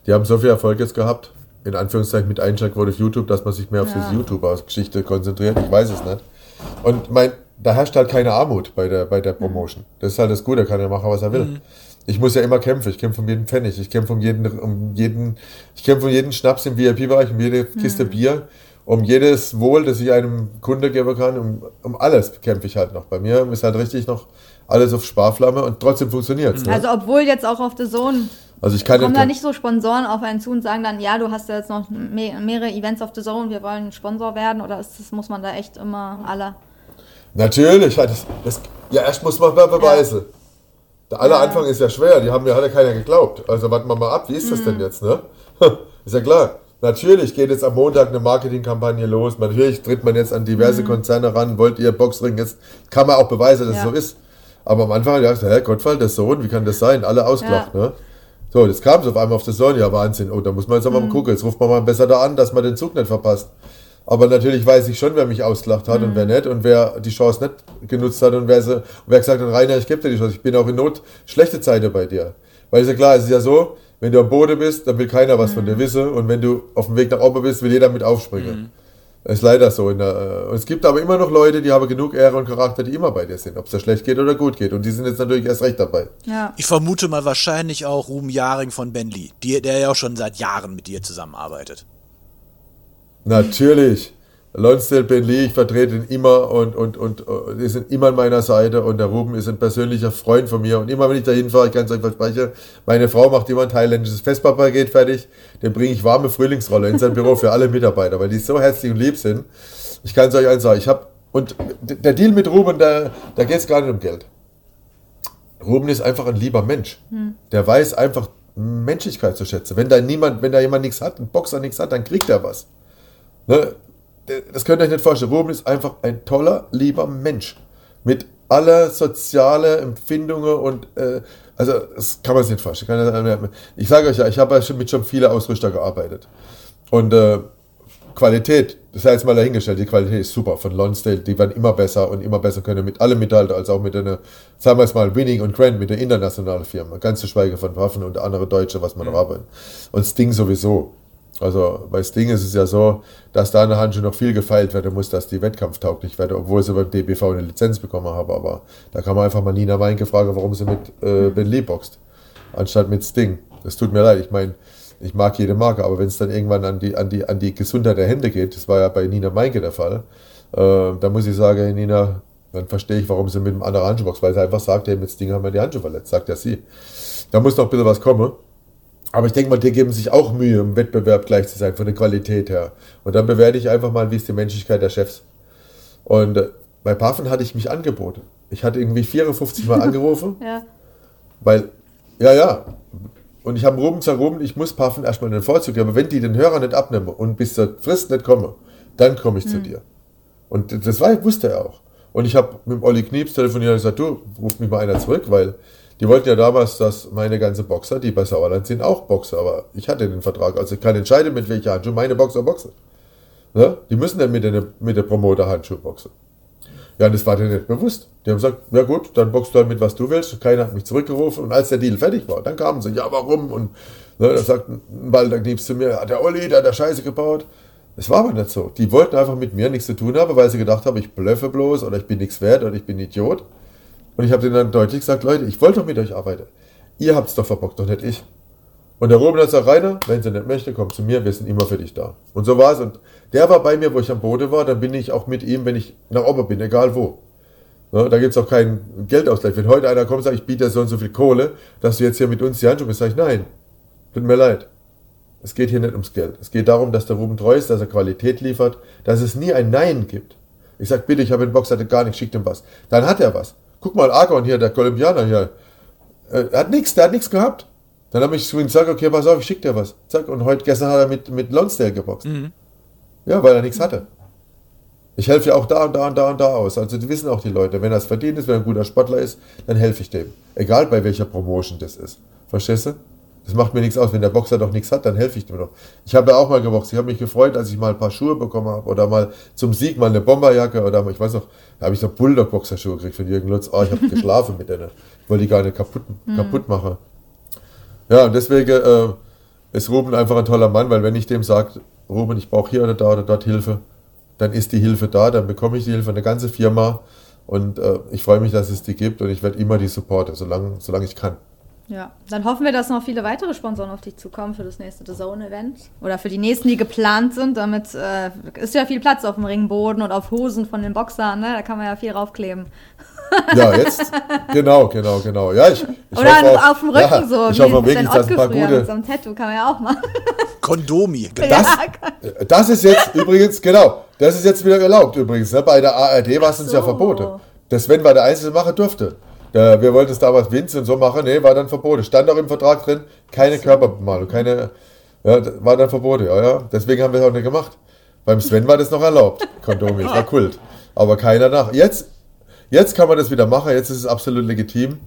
Die haben so viel Erfolg jetzt gehabt, in Anführungszeichen mit Einschlagquote auf YouTube, dass man sich mehr auf Ja. diese YouTuber-Geschichte konzentriert. Ich weiß es nicht. Und mein, da herrscht halt keine Armut bei der, bei der Promotion. Das ist halt das Gute, er kann ja machen, was er will. Ich muss ja immer kämpfen. Ich kämpfe um jeden Pfennig. Ich kämpfe um jeden, um jeden, ich kämpfe um jeden Schnaps im VIP-Bereich, um jede Kiste Bier, um jedes Wohl, das ich einem Kunde geben kann, um, um alles kämpfe ich halt noch. Bei mir ist halt richtig noch alles auf Sparflamme und trotzdem funktioniert ne? Also obwohl jetzt auch auf The Zone Also ich kann kommen da nicht so Sponsoren auf einen zu und sagen dann, ja, du hast ja jetzt noch me mehrere Events auf The Zone, wir wollen Sponsor werden oder ist das, muss man da echt immer alle? Natürlich, das, das, ja, erst muss man beweisen. Der aller Ja. Anfang ist ja schwer, die haben mir hat ja keiner geglaubt. Also warten wir mal ab, wie ist das Mhm. denn jetzt, ne? Ist ja klar. Natürlich geht jetzt am Montag eine Marketingkampagne los. Natürlich tritt man jetzt an diverse Konzerne ran. Wollt ihr Boxring? Jetzt kann man auch beweisen, dass Mhm. Ja. es so ist. Aber am Anfang dachte ich, hä, Gottfall, der Sohn, wie kann das sein? Alle ausgelacht, ne? So, jetzt kam es auf einmal auf das Sohn, ja Wahnsinn. Oh, da muss man jetzt Mhm. mal gucken. Jetzt ruft man mal besser da an, dass man den Zug nicht verpasst. Aber natürlich weiß ich schon, wer mich ausgelacht hat und wer nicht und wer die Chance nicht genutzt hat und wer, sie, und wer gesagt hat, Rainer, ich gebe dir die Chance, ich bin auch in Not, schlechte Zeiten bei dir. Weil ist ja klar, es ist ja so, wenn du am Boden bist, dann will keiner was von dir wissen und wenn du auf dem Weg nach oben bist, will jeder mit aufspringen. Das ist leider so. In der, äh, und es gibt aber immer noch Leute, die haben genug Ehre und Charakter, die immer bei dir sind, ob es da schlecht geht oder gut geht. Und die sind jetzt natürlich erst recht dabei. Ja. Ich vermute mal wahrscheinlich auch Ruben Jaring von Ben Lee, die, der ja auch schon seit Jahren mit dir zusammenarbeitet. Natürlich. Lonsdale Ben Lee, ich vertrete ihn immer und, und, und, und die sind immer an meiner Seite und der Ruben ist ein persönlicher Freund von mir und immer wenn ich dahin fahre, ich kann es euch versprechen, meine Frau macht immer ein thailändisches Festpapier fertig, dem bringe ich warme Frühlingsrolle in sein Büro für alle Mitarbeiter, weil die so herzlich und lieb sind. Ich kann es euch eins sagen, ich habe, und der Deal mit Ruben, da, da geht es gar nicht um Geld. Ruben ist einfach ein lieber Mensch. Der weiß einfach Menschlichkeit zu schätzen. Wenn da niemand, wenn da jemand nichts hat, ein Boxer nichts hat, dann kriegt er was. Ne? Das könnt ihr euch nicht vorstellen. Ruben ist einfach ein toller, lieber Mensch. Mit aller soziale Empfindungen und äh, also das kann man sich nicht vorstellen. Ich sage euch ja, ich habe ja mit schon vielen Ausrüster gearbeitet. Und äh, Qualität, das sei jetzt mal dahingestellt, die Qualität ist super von Lonsdale, die werden immer besser und immer besser können mit allen Mithalten, als auch mit einer, sagen wir es mal, Winning und Grant, mit der internationalen Firma, ganz zu schweigen von Waffen und andere Deutsche, was man noch arbeiten. Und Sting sowieso. Also bei Sting ist es ja so, dass da an der Handschuhe noch viel gefeilt werden muss, dass die wettkampftauglich werden, obwohl sie beim DBV eine Lizenz bekommen haben. Aber da kann man einfach mal Nina Meinke fragen, warum sie mit äh, Ben Lee boxt, anstatt mit Sting. Das tut mir leid. Ich meine, ich mag jede Marke, aber wenn es dann irgendwann an die, an, die, an die Gesundheit der Hände geht, das war ja bei Nina Meinke der Fall, Äh, da muss ich sagen, hey Nina, dann verstehe ich, warum sie mit dem anderen Handschuh boxt, weil sie einfach sagt, hey, mit Sting haben wir die Handschuhe verletzt, sagt ja sie. Da muss noch ein bisschen was kommen. Aber ich denke mal, die geben sich auch Mühe, im Wettbewerb gleich zu sein, von der Qualität her. Und dann bewerte ich einfach mal, wie ist die Menschlichkeit der Chefs. Und äh, bei Paffen hatte ich mich angeboten. Ich hatte irgendwie 54 Mal angerufen, Ja. weil, ja, ja. Und ich habe Ruben gesagt, Ruben, ich muss Paffen erstmal den Vorzug geben. Aber wenn die den Hörer nicht abnehmen und bis zur Frist nicht komme, dann komme ich zu dir. Und das war, wusste er auch. Und ich habe mit Olli Knieps telefoniert und gesagt, du, ruf mich mal einer zurück, weil die wollten ja damals, dass meine ganze Boxer, die bei Sauerland sind, auch Boxer. Aber ich hatte den Vertrag, also ich kann entscheiden, mit welcher Handschuh meine Boxer boxen. Ne? Die müssen dann mit der, mit der Promoter-Handschuh boxen. Ja, das war denen nicht bewusst. Die haben gesagt, ja gut, dann boxst du halt mit, was du willst. Keiner hat mich zurückgerufen. Und als der Deal fertig war, dann kamen sie, ja, warum? Und ne, da sagt Walter Knieps zu mir, ja, der Olli, der hat da Scheiße gebaut. Es war aber nicht so. Die wollten einfach mit mir nichts zu tun haben, weil sie gedacht haben, ich blöffe bloß oder ich bin nichts wert oder ich bin Idiot. Und ich habe denen dann deutlich gesagt, Leute, ich wollte doch mit euch arbeiten. Ihr habt es doch verbockt, doch nicht ich. Und der Robin hat gesagt, Rainer, wenn sie nicht möchte, komm zu mir, wir sind immer für dich da. Und so war es. Und der war bei mir, wo ich am Boden war, dann bin ich auch mit ihm, wenn ich nach oben bin, egal wo. Ne, da gibt es auch keinen Geldausgleich. Wenn heute einer kommt und sagt, ich biete dir so und so viel Kohle, dass du jetzt hier mit uns die Handschuhe bist, sage ich, nein, tut mir leid. Es geht hier nicht ums Geld. Es geht darum, dass der Ruben treu ist, dass er Qualität liefert, dass es nie ein Nein gibt. Ich sag, bitte, ich habe einen Boxer, der hat gar nichts, schickt ihm was. Dann hat er was. Guck mal, Argon hier, der Kolumbianer hier, äh, er hat nichts, der hat nichts gehabt. Dann habe ich zu ihm gesagt, okay, pass auf, ich schick dir was. Zack, und heute, gestern hat er mit, mit Lonsdale geboxt. Ja, weil er nichts hatte. Ich helfe ja auch da und da und da und da aus. Also die wissen auch die Leute, wenn er es verdient ist, wenn er ein guter Sportler ist, dann helfe ich dem. Egal bei welcher Promotion das ist. Verstehst du? Das macht mir nichts aus. Wenn der Boxer doch nichts hat, dann helfe ich dem doch. Ich habe ja auch mal geboxt. Ich habe mich gefreut, als ich mal ein paar Schuhe bekommen habe oder mal zum Sieg mal eine Bomberjacke oder mal, ich weiß noch, da habe ich so Bulldog-Boxerschuhe gekriegt von Jürgen Lutz. Oh, ich habe geschlafen mit denen. Ich wollte die gar nicht kaputt, kaputt machen. Ja, und deswegen äh, ist Ruben einfach ein toller Mann, weil wenn ich dem sage, Ruben, ich brauche hier oder da oder dort Hilfe, dann ist die Hilfe da, dann bekomme ich die Hilfe, eine ganze Firma und äh, ich freue mich, dass es die gibt und ich werde immer die supporten, solange, solange ich kann. Ja, dann hoffen wir, dass noch viele weitere Sponsoren auf dich zukommen für das nächste The Zone-Event. Oder für die nächsten, die geplant sind. Damit äh, ist ja viel Platz auf dem Ringboden und auf Hosen von den Boxern, ne? Da kann man ja viel raufkleben. Ja, jetzt, genau, genau, genau. Ja, ich, ich Oder hoffe auch- auf dem Rücken ja, so. Ich hoffe wie wirklich, dass ein paar mit so gute. einem Tattoo kann man ja auch machen. Kondomi. Das, das ist jetzt übrigens, genau, das ist jetzt wieder erlaubt übrigens. Ne? Bei der ARD war es uns ja so. verboten. Der Sven war der Einzige, der machen durfte. Der, wir wollten es damals Vince und so machen, nee, war dann verboten. Stand auch im Vertrag drin, keine Körperbemalung, keine, ja, war dann verboten, ja, ja. Deswegen haben wir es auch nicht gemacht. Beim Sven war das noch erlaubt, Kondomi, das war Kult. Aber keiner nach. Jetzt, jetzt kann man das wieder machen, jetzt ist es absolut legitim.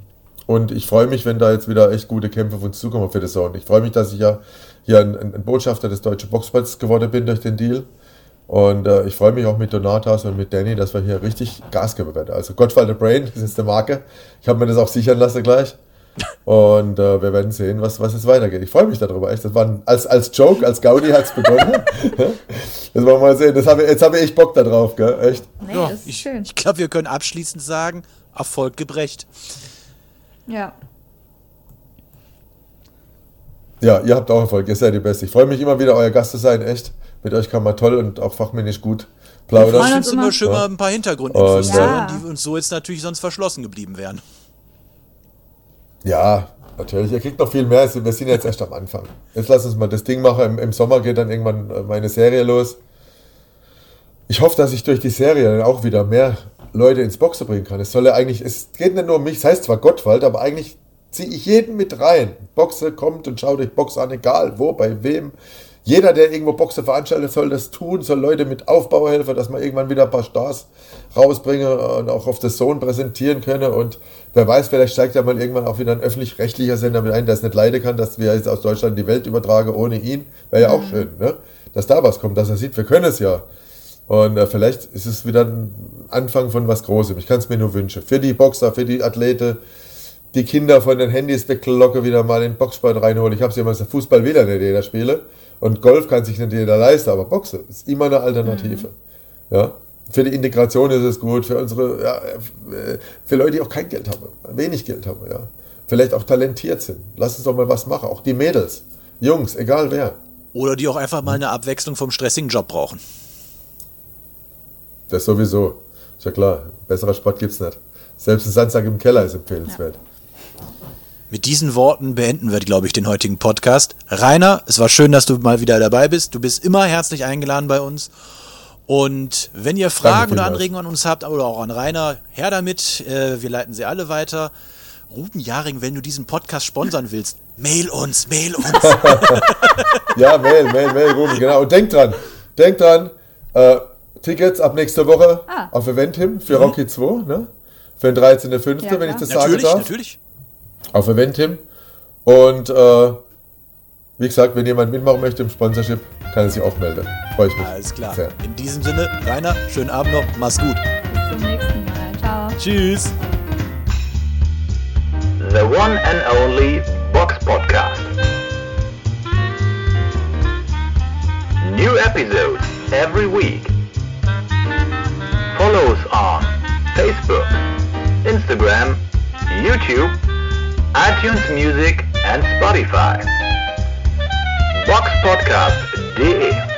Und ich freue mich, wenn da jetzt wieder echt gute Kämpfe auf uns zukommen für das Zone. Ich freue mich, dass ich ja hier ein, ein Botschafter des Deutschen Boxballs geworden bin durch den Deal. Und äh, ich freue mich auch mit Donatas und mit Danny, dass wir hier richtig Gas geben werden. Also Gottfalter Brain, das ist die Marke. Ich habe mir das auch sichern lassen gleich. Und äh, wir werden sehen, was, was jetzt weitergeht. Ich freue mich darüber. Echt. Das war ein, als, als Joke, als Gaudi hat es begonnen. das wollen wir mal sehen. Das hab ich, jetzt habe ich echt Bock darauf, gell? Echt. Nee, Ja, das ist ich schön. ich glaube, wir können abschließend sagen, Erfolg gebrecht. Ja. Ja, ihr habt auch Erfolg. Ihr seid die Beste. Ich freue mich immer wieder, euer Gast zu sein. Echt. Mit euch kann man toll und auch fachmännisch gut Ich freuen plaudern. uns immer immer. schön, Ja. mal ein paar Hintergrundinfos Und, zu hören, die uns so jetzt natürlich sonst verschlossen geblieben wären. Ja, natürlich. Ihr kriegt noch viel mehr. Wir sind jetzt erst am Anfang. Jetzt lass uns mal das Ding machen. Im, Im Sommer geht dann irgendwann äh, meine Serie los. Ich hoffe, dass ich durch die Serie dann auch wieder mehr Leute ins Boxen bringen kann. Es soll ja eigentlich, es geht nicht nur um mich, es heißt zwar Gottwald, aber eigentlich ziehe ich jeden mit rein. Boxe kommt und schaut euch Box an, egal wo, bei wem. Jeder, der irgendwo Boxe veranstaltet, soll das tun, soll Leute mit Aufbau helfen, dass man irgendwann wieder ein paar Stars rausbringen und auch auf das Sohn präsentieren können. Und wer weiß, vielleicht steigt ja mal irgendwann auch wieder ein öffentlich-rechtlicher Sender mit ein, der es nicht leiden kann, dass wir jetzt aus Deutschland die Welt übertragen ohne ihn. Wäre ja auch schön, ne? dass da was kommt, dass er sieht, wir können es ja. Und äh, vielleicht ist es wieder ein Anfang von was Großem. Ich kann es mir nur wünschen. Für die Boxer, für die Athleten, die Kinder von den Handys weglocke, wieder mal in den Boxsport reinhole. Ich habe sie immer gesagt, Fußball will ja nicht jeder spielen. Und Golf kann sich nicht jeder leisten, aber Boxen ist immer eine Alternative. Ja. Für die Integration ist es gut, für unsere, ja, äh, für Leute, die auch kein Geld haben, wenig Geld haben, ja. Vielleicht auch talentiert sind. Lass uns doch mal was machen. Auch die Mädels, Jungs, egal wer. Oder die auch einfach mal eine Abwechslung vom stressigen Job brauchen. Das sowieso. Ist ja klar. Besserer Spot gibt's nicht. Selbst ein Sandsack im Keller ist empfehlenswert. Mit diesen Worten beenden wir, glaube ich, den heutigen Podcast. Rainer, es war schön, dass du mal wieder dabei bist. Du bist immer herzlich eingeladen bei uns. Und wenn ihr Fragen oder. Anregungen an uns habt oder auch an Rainer, her damit. Äh, wir leiten sie alle weiter. Ruben Jaring, wenn du diesen Podcast sponsern willst, mail uns, mail uns. Ja, mail, mail, mail, Ruben, genau. Und denkt dran, denkt dran, äh, Tickets ab nächster Woche Ah. auf Eventim für Rocky 2, ne? Für den 13.05., Ja, wenn ich das natürlich, darf. natürlich. Auf Eventim. Und äh, wie gesagt, wenn jemand mitmachen möchte im Sponsorship, kann er sich auch melden. Freue ich mich. Alles klar. Sehr. In diesem Sinne, Rainer, schönen Abend noch, mach's gut. Bis zum nächsten Mal. Ciao. Tschüss. The one and only Box Podcast. New episodes every week. Follow us on Facebook, Instagram, YouTube, iTunes Music and Spotify. Box podcast. Boxpodcast.de